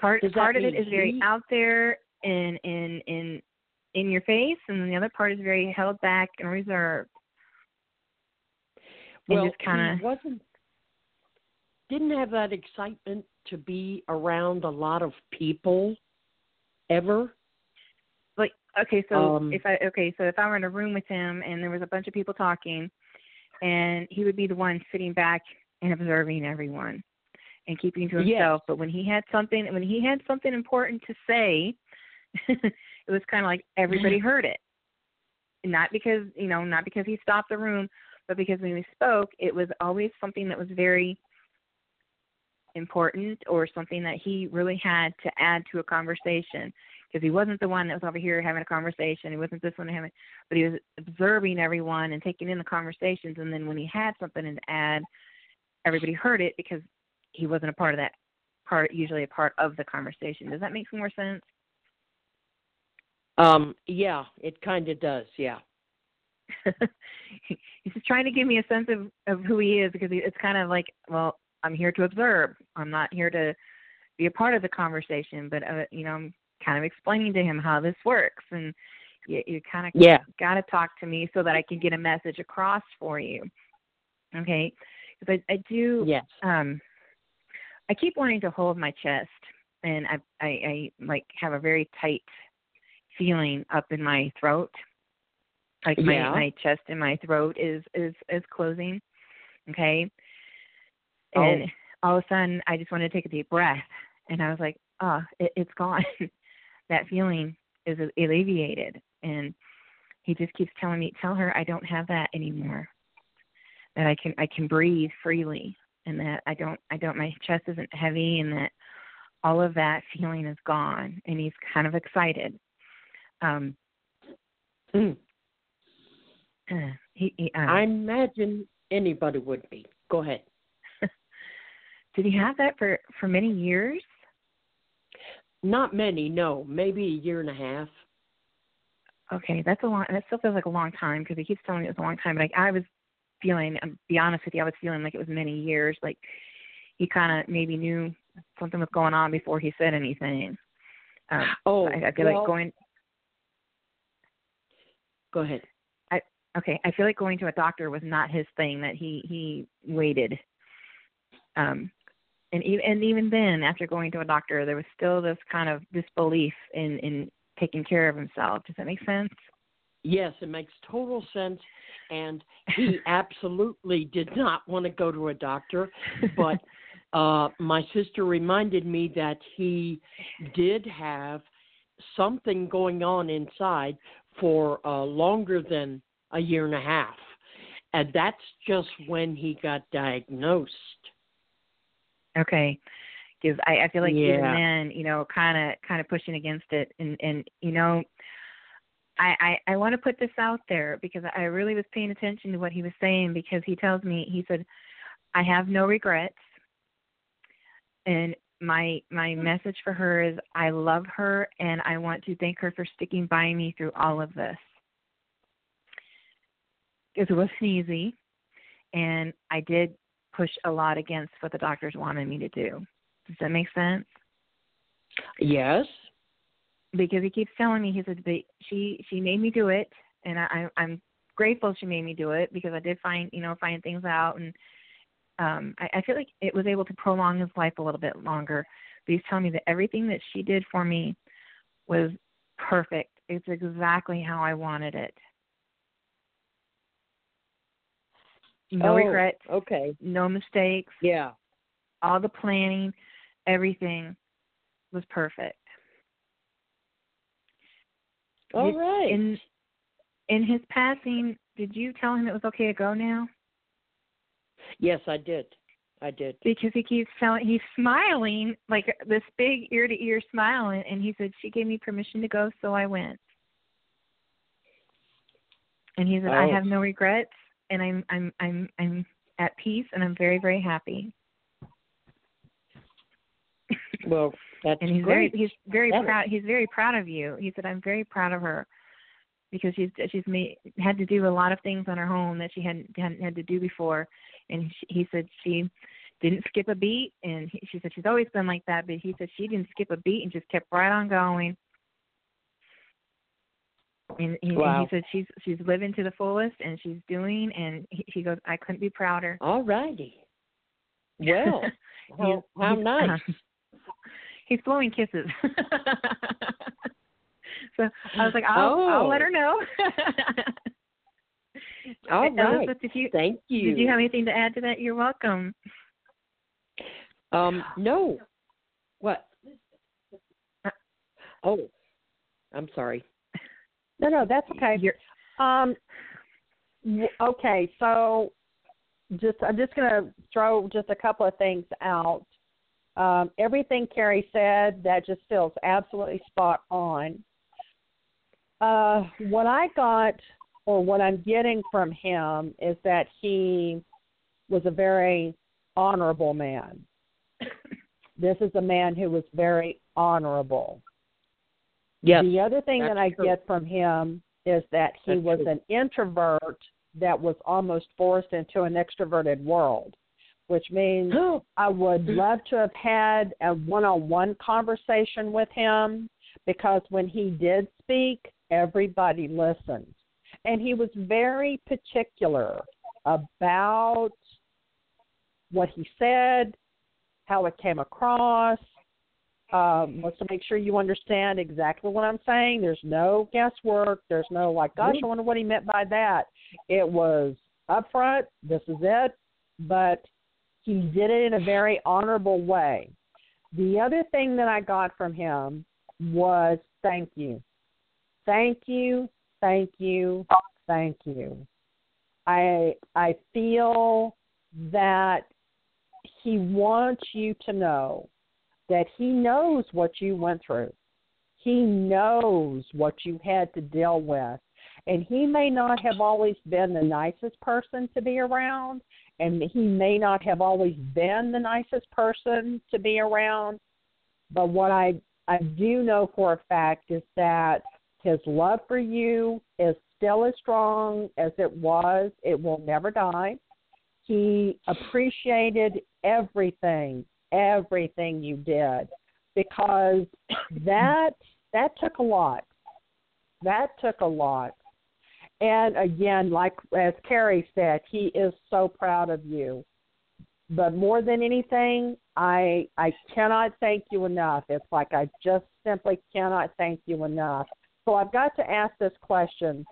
part Does part of it is very out there and in in in your face and then the other part is very held back and reserved and well, just kind he wasn't. didn't have that excitement to be around a lot of people ever. Like okay, so Um, if I okay, so if I were in a room with him and there was a bunch of people talking, and he would be the one sitting back and observing everyone and keeping to Yes. himself. But when he had something, when he had something important to say, <laughs> it was kind of like everybody heard it. Not because you know, not because he stopped the room, but because when he spoke, it was always something that was very important or something that he really had to add to a conversation because he wasn't the one that was over here having a conversation. He wasn't this one having, but he was observing everyone and taking in the conversations. And then when he had something to add, everybody heard it because he wasn't a part of that part, usually a part of the conversation. Does that make some more sense? Um, yeah, it kind of does. Yeah. <laughs> He's just trying to give me a sense of of who he is because it's kind of like, well, I'm here to observe. I'm not here to be a part of the conversation, but uh, you know, I'm kind of explaining to him how this works, and you, you kind of Yeah. got to talk to me so that I can get a message across for you. Okay, because I, I do. Yes. Um, I keep wanting to hold my chest, and I, I, I like have a very tight feeling up in my throat. Like my Yeah. my chest and my throat is is is closing. Okay. Oh. And all of a sudden, I just wanted to take a deep breath, and I was like, "Oh, it, it's gone. <laughs> that feeling is alleviated." And he just keeps telling me, "Tell her I don't have that anymore. That I can I can breathe freely, and that I don't I don't my chest isn't heavy, and that all of that feeling is gone." And he's kind of excited. Um, Mm. he, he um, I imagine anybody would be. Go ahead. <laughs> did he have that for for many years? Not many, no. Maybe a year and a half. Okay, that's a long. That still feels like a long time because he keeps telling me it was a long time. But I, I was feeling, I'll be honest with you, I was feeling like it was many years. Like he kind of maybe knew something was going on before he said anything. Um, Oh, I, I feel well, like going. Go ahead. I Okay, I feel like going to a doctor was not his thing. That he he waited. Um, and even and even then, after going to a doctor, there was still this kind of disbelief in in taking care of himself. Does that make sense? Yes, it makes total sense. And he <laughs> absolutely did not want to go to a doctor, <laughs> but uh my sister reminded me that he did have something going on inside for uh longer than a year and a half. And that's just when he got diagnosed. Okay. Because I, I feel like even then, you know, kind of kind of pushing against it, and and you know, I I, I want to put this out there because I really was paying attention to what he was saying because he tells me he said, I have no regrets, and my my hmm. message for her is I love her and I want to thank her for sticking by me through all of this. Because it wasn't easy, and I did push a lot against what the doctors wanted me to do. Does that make sense? Yes. Because he keeps telling me, he said, but she she made me do it, and I I- I'm grateful she made me do it because I did find you know find things out, and um I, I feel like it was able to prolong his life a little bit longer. But he's telling me that everything that she did for me was perfect. It's exactly how I wanted it. No Oh, regrets, Okay. no mistakes. Yeah. all the planning, everything was perfect. All Did- In in his passing, did you tell him it was okay to go now? yes, I did. I did. Because he keeps telling, he's smiling like this big ear to ear smile, and, and he said she gave me permission to go, so I went. And he said I Oh. have no regrets, and I'm I'm I'm I'm at peace, and I'm very very happy. Well, that's and he's great. very he's very That is- proud he's very proud of you. He said i'm very proud of her because she's she's made had to do a lot of things on her own that she hadn't hadn't had to do before. And she, he said she didn't skip a beat and he, she said she's always been like that but he said she didn't skip a beat and just kept right on going. And he, and he said she's she's living to the fullest and she's doing and he, he goes i couldn't be prouder. All righty. <laughs> Well, How, how he's- uh-huh. nice. He's blowing kisses. <laughs> so I was like, I'll, I'll let Oh. her know. <laughs> All right. you Thank you. did you have anything to add to that? You're welcome. Um, no. What? Oh, I'm sorry. No, no, that's okay. You're, Um, okay, so just I'm just going to throw just a couple of things out. Um, everything Keri said that just feels absolutely spot on. Uh, what I got, or what I'm getting from him, is that he was a very honorable man. <coughs> this is a man who was very honorable. Yes. The other thing that I true. get from him is that he That's was true. an introvert that was almost forced into an extroverted world, which means <gasps> I would love to have had a one on one conversation with him because when he did speak, everybody listened. And he was very particular about what he said, how it came across, um, wants to make sure you understand exactly what I'm saying. There's no guesswork. There's no like, gosh, I wonder what he meant by that. It was upfront. This is it. But he did it in a very honorable way. The other thing that I got from him was thank you. Thank you. Thank you. Thank you. I I feel that he wants you to know that he knows what you went through. He knows what you had to deal with. And he may not have always been the nicest person to be around, and he may not have always been the nicest person to be around. But what I I do know for a fact is that his love for you is still as strong as it was. It will never die. He appreciated everything, everything you did because <clears throat> that that took a lot. That took a lot. And again, like as Keri said, he is so proud of you. But more than anything, I I cannot thank you enough. It's like I just simply cannot thank you enough. So I've got to ask this question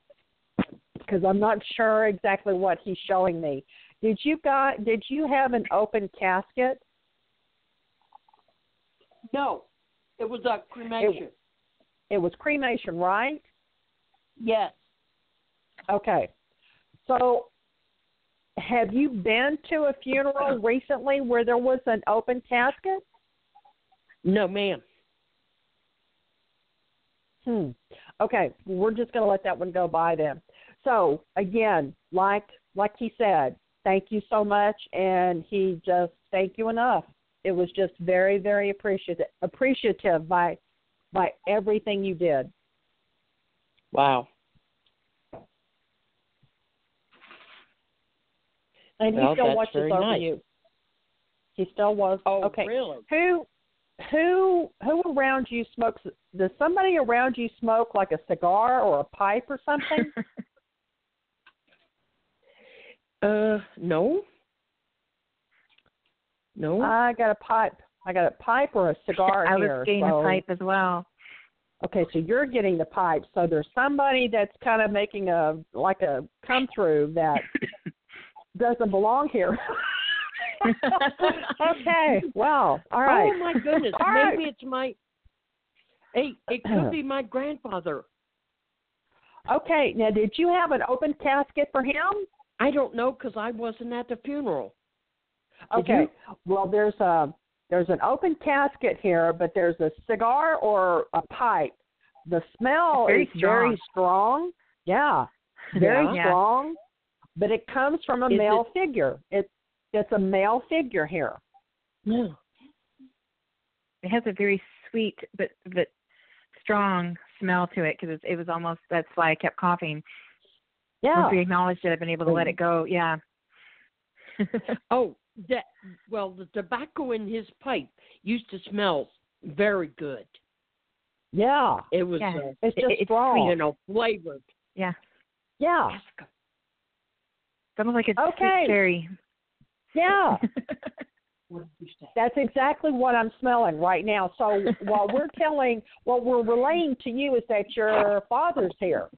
because I'm not sure exactly what he's showing me. Did you got did you have an open casket? No, it was a cremation. It was cremation, right? yes. Okay. So have you been to a funeral recently where there was an open casket? No, ma'am. Hmm. Okay, we're just going to let that one go by then. So again, like like he said, thank you so much, and he just thank you enough. It was just very very appreciative appreciative by by everything you did. Wow. And he still watches over nice. you. He still was. Oh, okay. really? Who who who around you smokes does somebody around you smoke like a cigar or a pipe or something? <laughs> Uh, no. No. I got a pipe. I got a pipe or a <laughs> cigar I here. was getting so, a pipe as well. Okay, so you're getting the pipe. So there's somebody that's kind of making a like a come through that <laughs> doesn't belong here. <laughs> okay. Well, all right. Oh my goodness. All right. Maybe it's my. Hey, it could be my grandfather. Okay. Now, did you have an open casket for him? I don't know because I wasn't at the funeral. Okay. Well, there's a there's an open casket here, but there's a cigar or a pipe. The smell Very is very strong. Yeah, very Yeah. strong. But it comes from a Is male figure. It's it's a male figure here. Yeah. It has a very sweet but but strong smell to it because it was almost that's why I kept coughing. Yeah. Once we acknowledged it, I've been able to let it go. Yeah. <laughs> Oh, that. Well, the tobacco in his pipe used to smell very good. Yeah. It was, Yeah. uh, It's It- just it's strong. you know, flavored. yeah. Yeah. It's almost like it's Okay. sweet cherry. Yeah. <laughs> What did you say? That's exactly what I'm smelling right now. So <laughs> while we're telling, what we're relaying to you is that your father's here.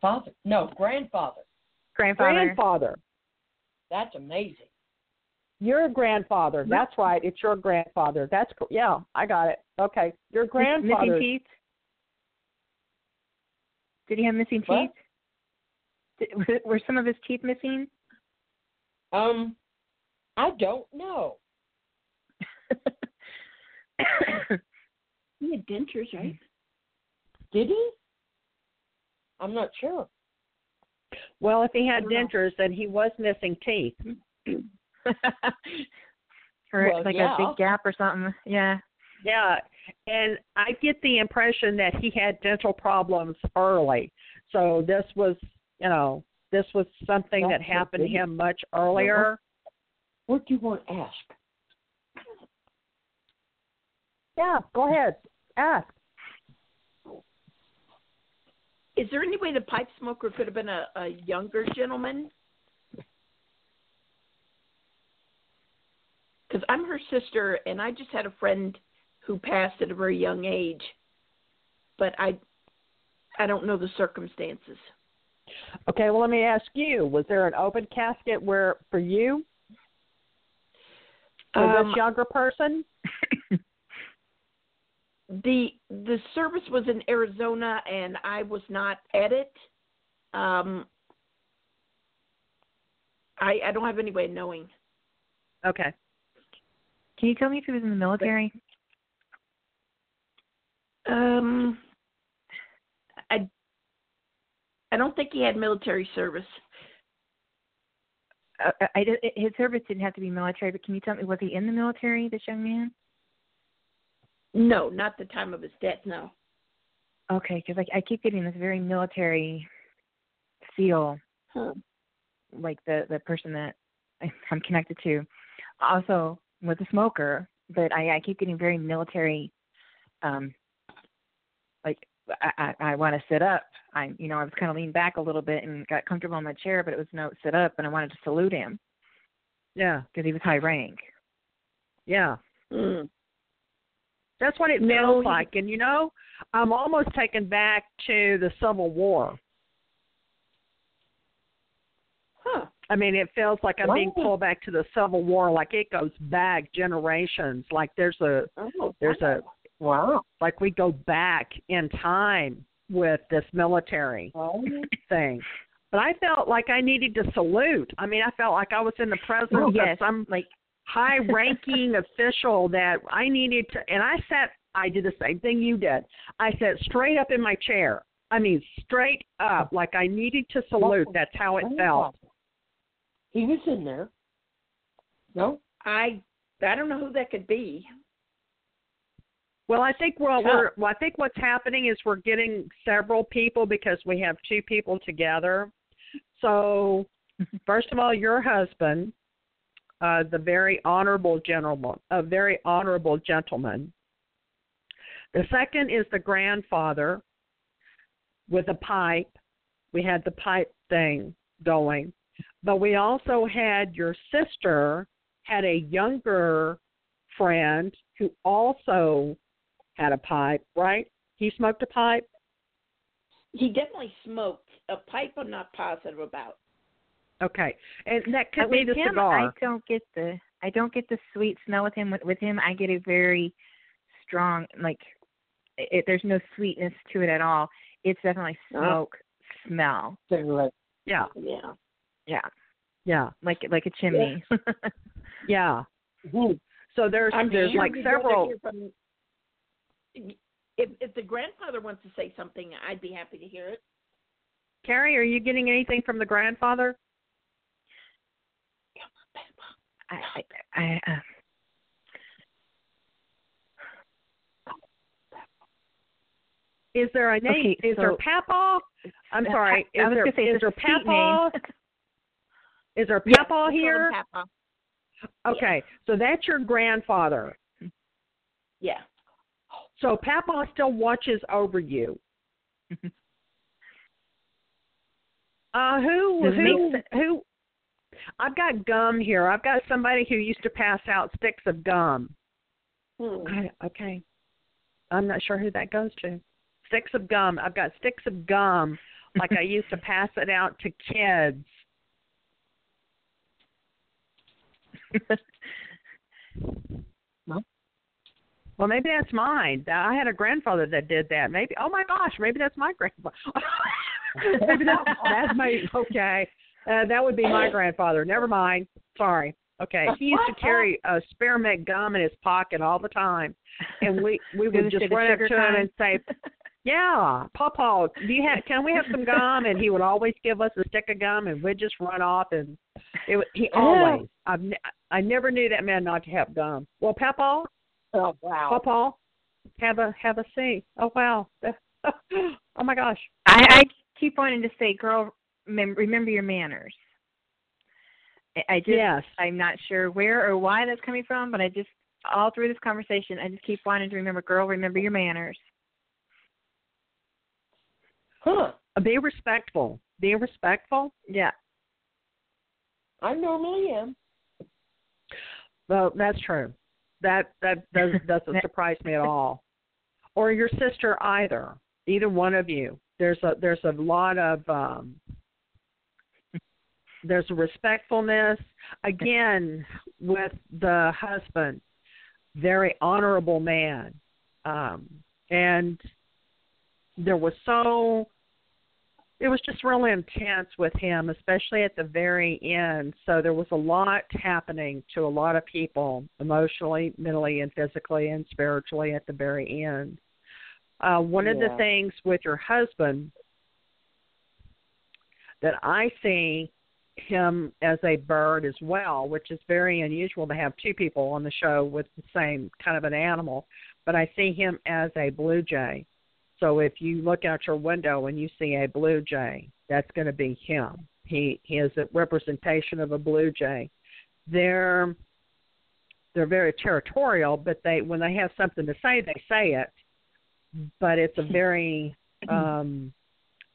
Father? No, grandfather. Grandfather. Grandfather. That's amazing. Your grandfather. That's right. It's your grandfather. That's co- yeah. I got it. Okay. Your grandfather. Missing teeth. Did he have missing What? teeth? Did, <laughs> were some of his teeth missing? Um, I don't know. <laughs> He had dentures, right? Did he? I'm not sure. Well, if he had I know. dentures, then he was missing teeth. <laughs> or Well, like yeah. a big gap or something. Yeah. Yeah, and I get the impression that he had dental problems early. So this was, you know, this was something that happened to him much earlier. What do you want to ask? Yeah, go ahead. Ask. Is there any way the pipe smoker could have been a, a younger gentleman? Because I'm her sister, and I just had a friend who passed at a very young age, but I, I don't know the circumstances. Okay, well let me ask you, was there an open casket where for you? For Um, this younger person? <laughs> the the service was in Arizona and I was not at it. Um I I don't have any way of knowing. Okay. Can you tell me if he was in the military? Um I I don't think he had military service. Uh, I, I, his service didn't have to be military, but can you tell me was he in the military? This young man. No, not the time of his death, no. Okay, because I, I keep getting this very military feel, Huh. like the the person that I'm connected to, also was a smoker, but I, I keep getting very military. Um, like I I, I want to sit up. I you know I was kind of leaned back a little bit and got comfortable in my chair, but it was no sit up, and I wanted to salute him Yeah. because he was high rank. Yeah. Mm. That's what it No, feels like. And you know, I'm almost taken back to the Civil War. Huh. I mean, it feels like I'm being pulled back to the Civil War, like it goes back generations. Like there's a Oh, there's a Wow. like we go back in time with this military Oh, thing. But I felt like I needed to salute. I mean, I felt like I was in the presence Oh, of some Like high ranking <laughs> official that I needed to and I sat I did the same thing you did. I sat straight up in my chair. I mean straight up like I needed to salute. Oh, That's how it felt. He was in there. No? I I don't know who that could be. Well, I think well, we're well, I think what's happening is we're getting several people because we have two people together. So, <laughs> first of all, your husband, uh, the very honorable gentleman, a very honorable gentleman. The second is the grandfather with a pipe. We had the pipe thing going, but we also had your sister had a younger friend who also had a pipe, right? He smoked a pipe. He definitely smoked. A pipe I'm not positive about. Okay, and that could Uh, be with the him, cigar. I don't get the I don't get the sweet smell with him. With, with him, I get a very strong like it, there's no sweetness to it at all. It's definitely smoke smell. Cigarette. Yeah, Yeah. Yeah, yeah, like like a chimney. <laughs> yeah. Hmm. So there's I'm there's like several. from- If if the grandfather wants to say something, I'd be happy to hear it. Keri, are you getting anything from the grandfather? I I, I uh, Is there a name? Okay, is there Papa? I'm sorry. I Is was there say is there Papa? Is there Papa we call him here? Papa. Okay, so that's your grandfather. Yeah. So Papa still watches over you. <laughs> Uh, who Does who who? I've got gum here. I've got somebody who used to pass out sticks of gum. Hmm. I, okay. I'm not sure who that goes to. Sticks of gum. I've got sticks of gum like I used to <laughs> pass it out to kids. <laughs> Well. Maybe that's mine. I had a grandfather that did that. Maybe. Oh my gosh, maybe that's my grandfather. <laughs> maybe that's, that's my. Okay, uh, that would be my grandfather. Never mind. Sorry. Okay, he used to carry a spearmint gum in his pocket all the time, and we we would just run up to him and say, "Yeah, Papa, do you have? Can we have some gum?" And he would always give us a stick of gum, and we'd just run off. And it he always. I've I never knew that man not to have gum. Well, Papa, Oh wow. Papa, have a have a seat. Oh wow. <laughs> oh my gosh. I, I keep wanting to say, girl, mem- remember your manners. I, I just, yes. I'm not sure where or why that's coming from, but I just, all through this conversation, I just keep wanting to remember, girl, remember your manners. Huh. Uh, be respectful. Be respectful. Yeah. I normally am. Well, that's true. That that does, <laughs> doesn't surprise me at all. Or your sister either. Either one of you. There's a there's a lot of um there's a respectfulness again with the husband. Very honorable man. Um and there was so it was just really intense with him, especially at the very end. So there was a lot happening to a lot of people emotionally, mentally, and physically, and spiritually at the very end. Uh, one of the things with your husband that I see him as a bird as well, which is very unusual to have two people on the show with the same kind of an animal. But I see him as a blue jay. So if you look out your window and you see a blue jay, that's going to be him. He he is a representation of a blue jay. They're they're very territorial, but they when they have something to say, they say it. But it's a very <laughs> um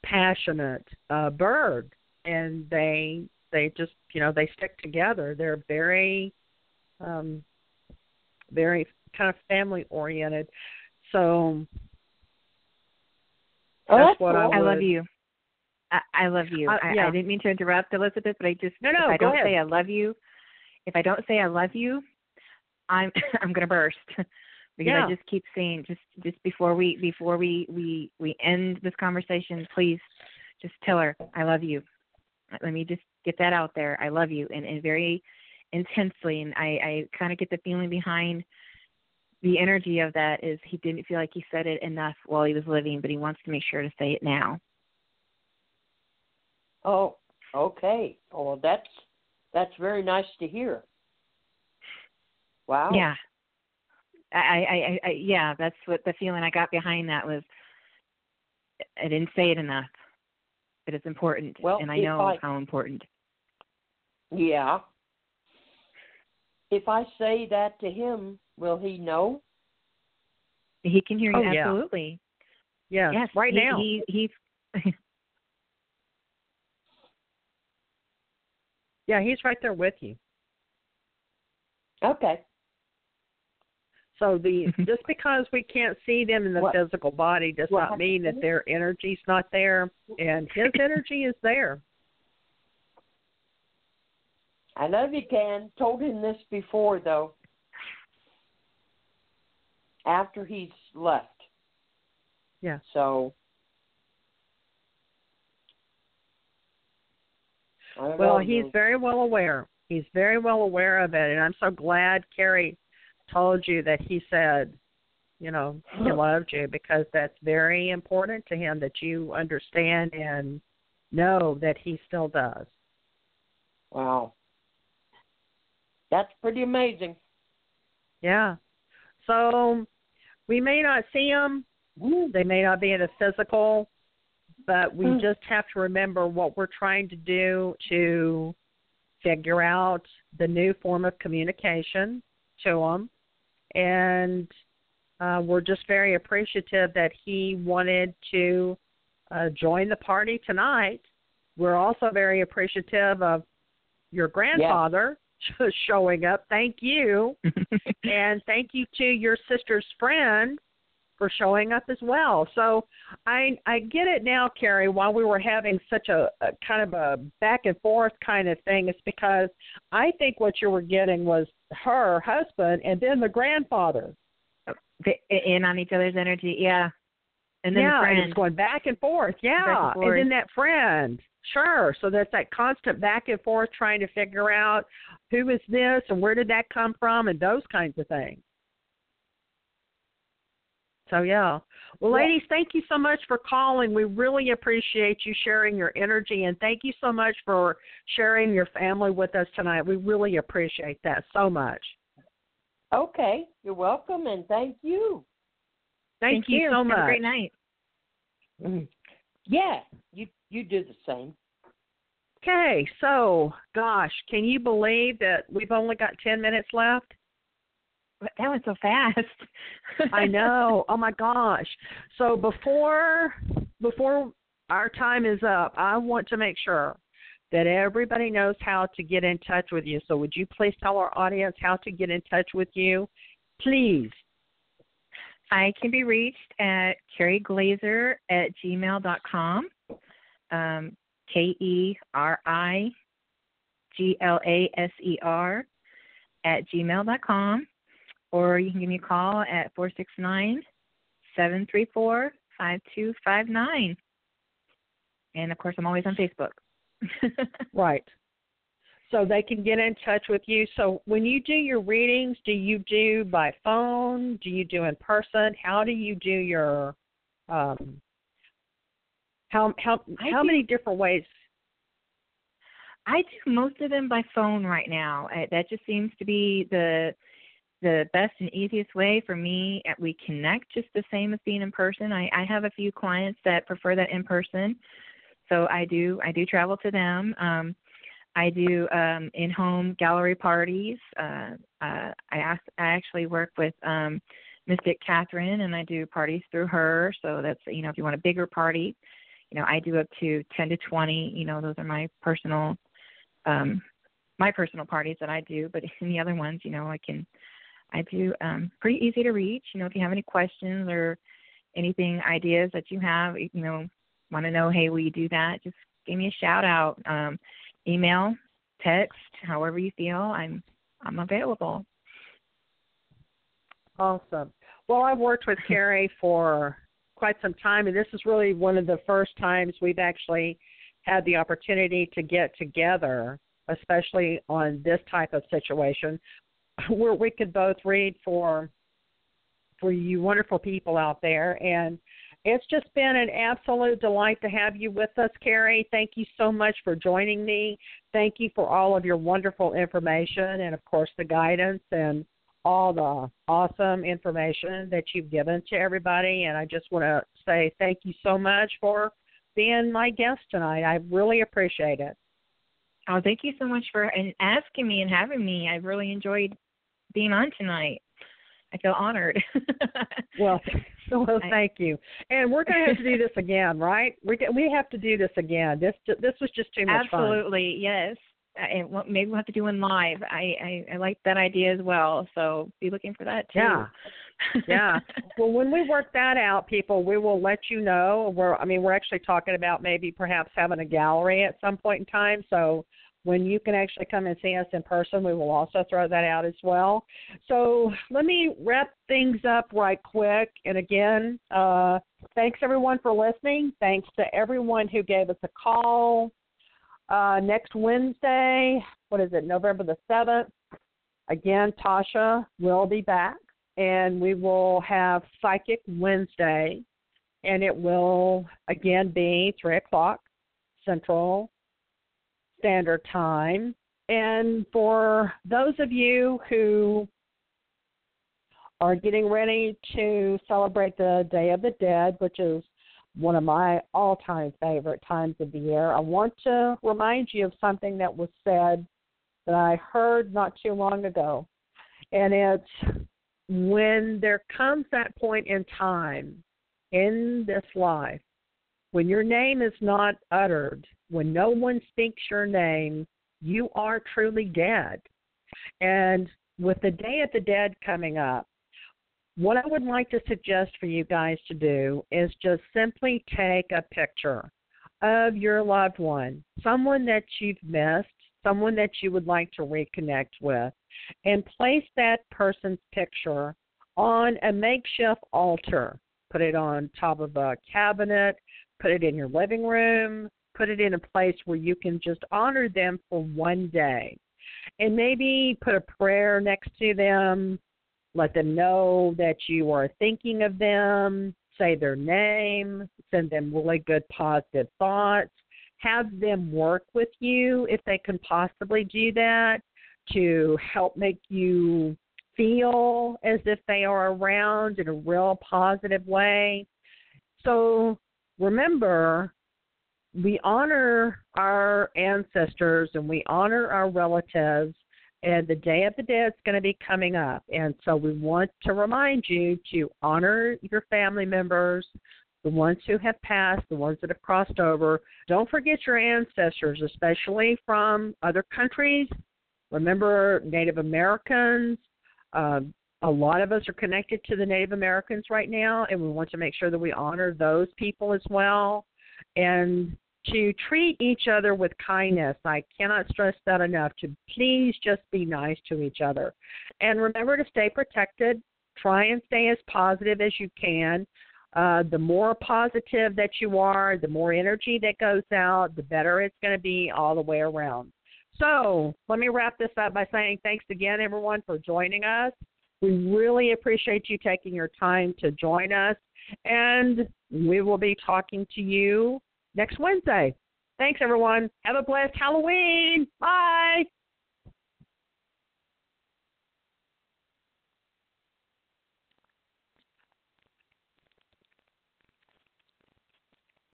passionate uh bird and they they just you know they stick together they're very um very kind of family oriented so Oh, That's that's what I cool. I love you. I, I love you. Uh, I, yeah. I didn't mean to interrupt, Elizabeth, but I just No, no, if I don't ahead. say I love you, if I don't say I love you, I'm <laughs> I'm gonna burst <laughs> because Yeah. I just keep saying just just before we before we we we end this conversation, please just tell her I love you. Let me just get that out there. I love you and, and very intensely and I, I kind of get the feeling behind the energy of that is he didn't feel like he said it enough while he was living, but he wants to make sure to say it now. Oh, okay. Oh, well, that's that's very nice to hear. Wow. Yeah. I, I, I, I, yeah, that's what the feeling I got behind that was. I didn't say it enough, but it's important, Well, and I know I- how important. Yeah. If I say that to him, will he know? He can hear you Oh, yeah. absolutely. yes, Yes, right he, now He, he, <laughs> yeah he's right there with you Okay. so the <laughs> just because we can't see them in the What- physical body does what not mean that happened? their energy's not there and his <laughs> energy is there I love you, Ken. Told him this before, though. After he's left. Yeah. So. Well, he's very well aware. He's very well aware of it, and I'm so glad Keri told you that he said, you know, he <gasps> loved you because that's very important to him that you understand and know that he still does. Wow. That's pretty amazing. Yeah. So we may not see them. They may not be in a physical, but we Mm. just have to remember what we're trying to do to figure out the new form of communication to them. And uh, we're just very appreciative that he wanted to uh, join the party tonight. We're also very appreciative of your grandfather <laughs> showing up. Thank you. <laughs> and thank you to your sister's friend for showing up as well. So I I get it now, Keri. While we were having such a, a kind of a back and forth kind of thing, it's because I think what you were getting was her husband and then the grandfather. In on each other's energy, yeah. And then yeah, the friend. and it's going back and forth. Yeah, Back and forth. then that friend. Sure. So that's that constant back and forth trying to figure out who is this and where did that come from and those kinds of things. So yeah. Well, Yeah. ladies, thank you so much for calling. We really appreciate you sharing your energy and thank you so much for sharing your family with us tonight. We really appreciate that so much. Okay, you're welcome, and thank you. Thank, you, so Have much. a great night. Mhm. Yeah, you you do the same. Okay, so gosh, can you believe that we've only got 10 minutes left? That went so fast. I <laughs> know. Oh my gosh. So before before our time is up, I want to make sure that everybody knows how to get in touch with you. So would you please tell our audience how to get in touch with you? Please. I can be reached at Keri Glaser at gmail dot com. Um, K E R I G L A S E R at gmail dot com. Or you can give me a call at four six nine seven three four five two five nine. And of course I'm always on Facebook. <laughs> Right. So they can get in touch with you. So when you do your readings, do you do by phone? Do you do in person? How do you do your um how how how many different ways I do most of them by phone right now. Uh, That just seems to be the the best and easiest way for me. Uh, We connect just the same as being in person. I, I have a few clients that prefer that in person, so I do I do travel to them. Um, I do um, in home gallery parties. Uh, uh, I ask, I actually work with um, Mystic Catherine, and I do parties through her. So that's you know if you want a bigger party, you know I do up to ten to twenty. You know those are my personal um my personal parties that I do, but <laughs> in the other ones, you know, I can I do um pretty easy to reach. You know, if you have any questions or anything ideas that you have, you know, want to know, hey, will you do that? Just give me a shout out. Um email, text, however you feel, I'm I'm available. Awesome. Well, I've worked with <laughs> Keri for quite some time, and this is really one of the first times we've actually had the opportunity to get together, especially on this type of situation, <laughs> where we could both read for for you wonderful people out there. And it's just been an absolute delight to have you with us, Keri. Thank you so much for joining me. Thank you for all of your wonderful information and, of course, the guidance and all the awesome information that you've given to everybody. And I just want to say thank you so much for being my guest tonight. I really appreciate it. Oh, thank you so much for asking me and having me. I really enjoyed being on tonight. I feel honored. <laughs> Well, <laughs> well, thank you. And we're going to have to do <laughs> this again, right? We we have to do this again. This this was just too much fun. Absolutely, yes. Uh, And maybe we'll have to do one live. I, I I like that idea as well. So be looking for that too. Yeah. yeah. Well, when we work that out, people, we will let you know. We're, I mean, we're actually talking about maybe perhaps having a gallery at some point in time. So when you can actually come and see us in person, we will also throw that out as well. So let me wrap things up right quick. And again, uh, thanks everyone for listening. Thanks to everyone who gave us a call. Uh, next Wednesday, what is it, November the 7th? Again, Tasha will be back and we will have Psychic Wednesday, and it will again be three o'clock Central Standard Time. And for those of you who are getting ready to celebrate the Day of the Dead, which is one of my all time favorite times of the year, I want to remind you of something that was said that I heard not too long ago. And it's when there comes that point in time in this life when your name is not uttered, when no one speaks your name, you are truly dead. And with the Day of the Dead coming up, what I would like to suggest for you guys to do is just simply take a picture of your loved one, someone that you've missed, someone that you would like to reconnect with, and place that person's picture on a makeshift altar. Put it on top of a cabinet, put it in your living room, put it in a place where you can just honor them for one day. And maybe put a prayer next to them, let them know that you are thinking of them, say their name, send them really good positive thoughts, have them work with you if they can possibly do that to help make you feel as if they are around in a real positive way. So remember, we honor our ancestors and we honor our relatives, and the Day of the Dead is going to be coming up. And so we want to remind you to honor your family members, the ones who have passed, the ones that have crossed over. Don't forget your ancestors, especially from other countries. Remember Native Americans. Uh, a lot of us are connected to the Native Americans right now, and we want to make sure that we honor those people as well. And to treat each other with kindness. I cannot stress that enough. To please just be nice to each other. And remember to stay protected. Try and stay as positive as you can. Uh, the more positive that you are, the more energy that goes out, the better it's going to be all the way around. So let me wrap this up by saying thanks again, everyone, for joining us. We really appreciate you taking your time to join us, and we will be talking to you next Wednesday. Thanks, everyone. Have a blessed Halloween. Bye.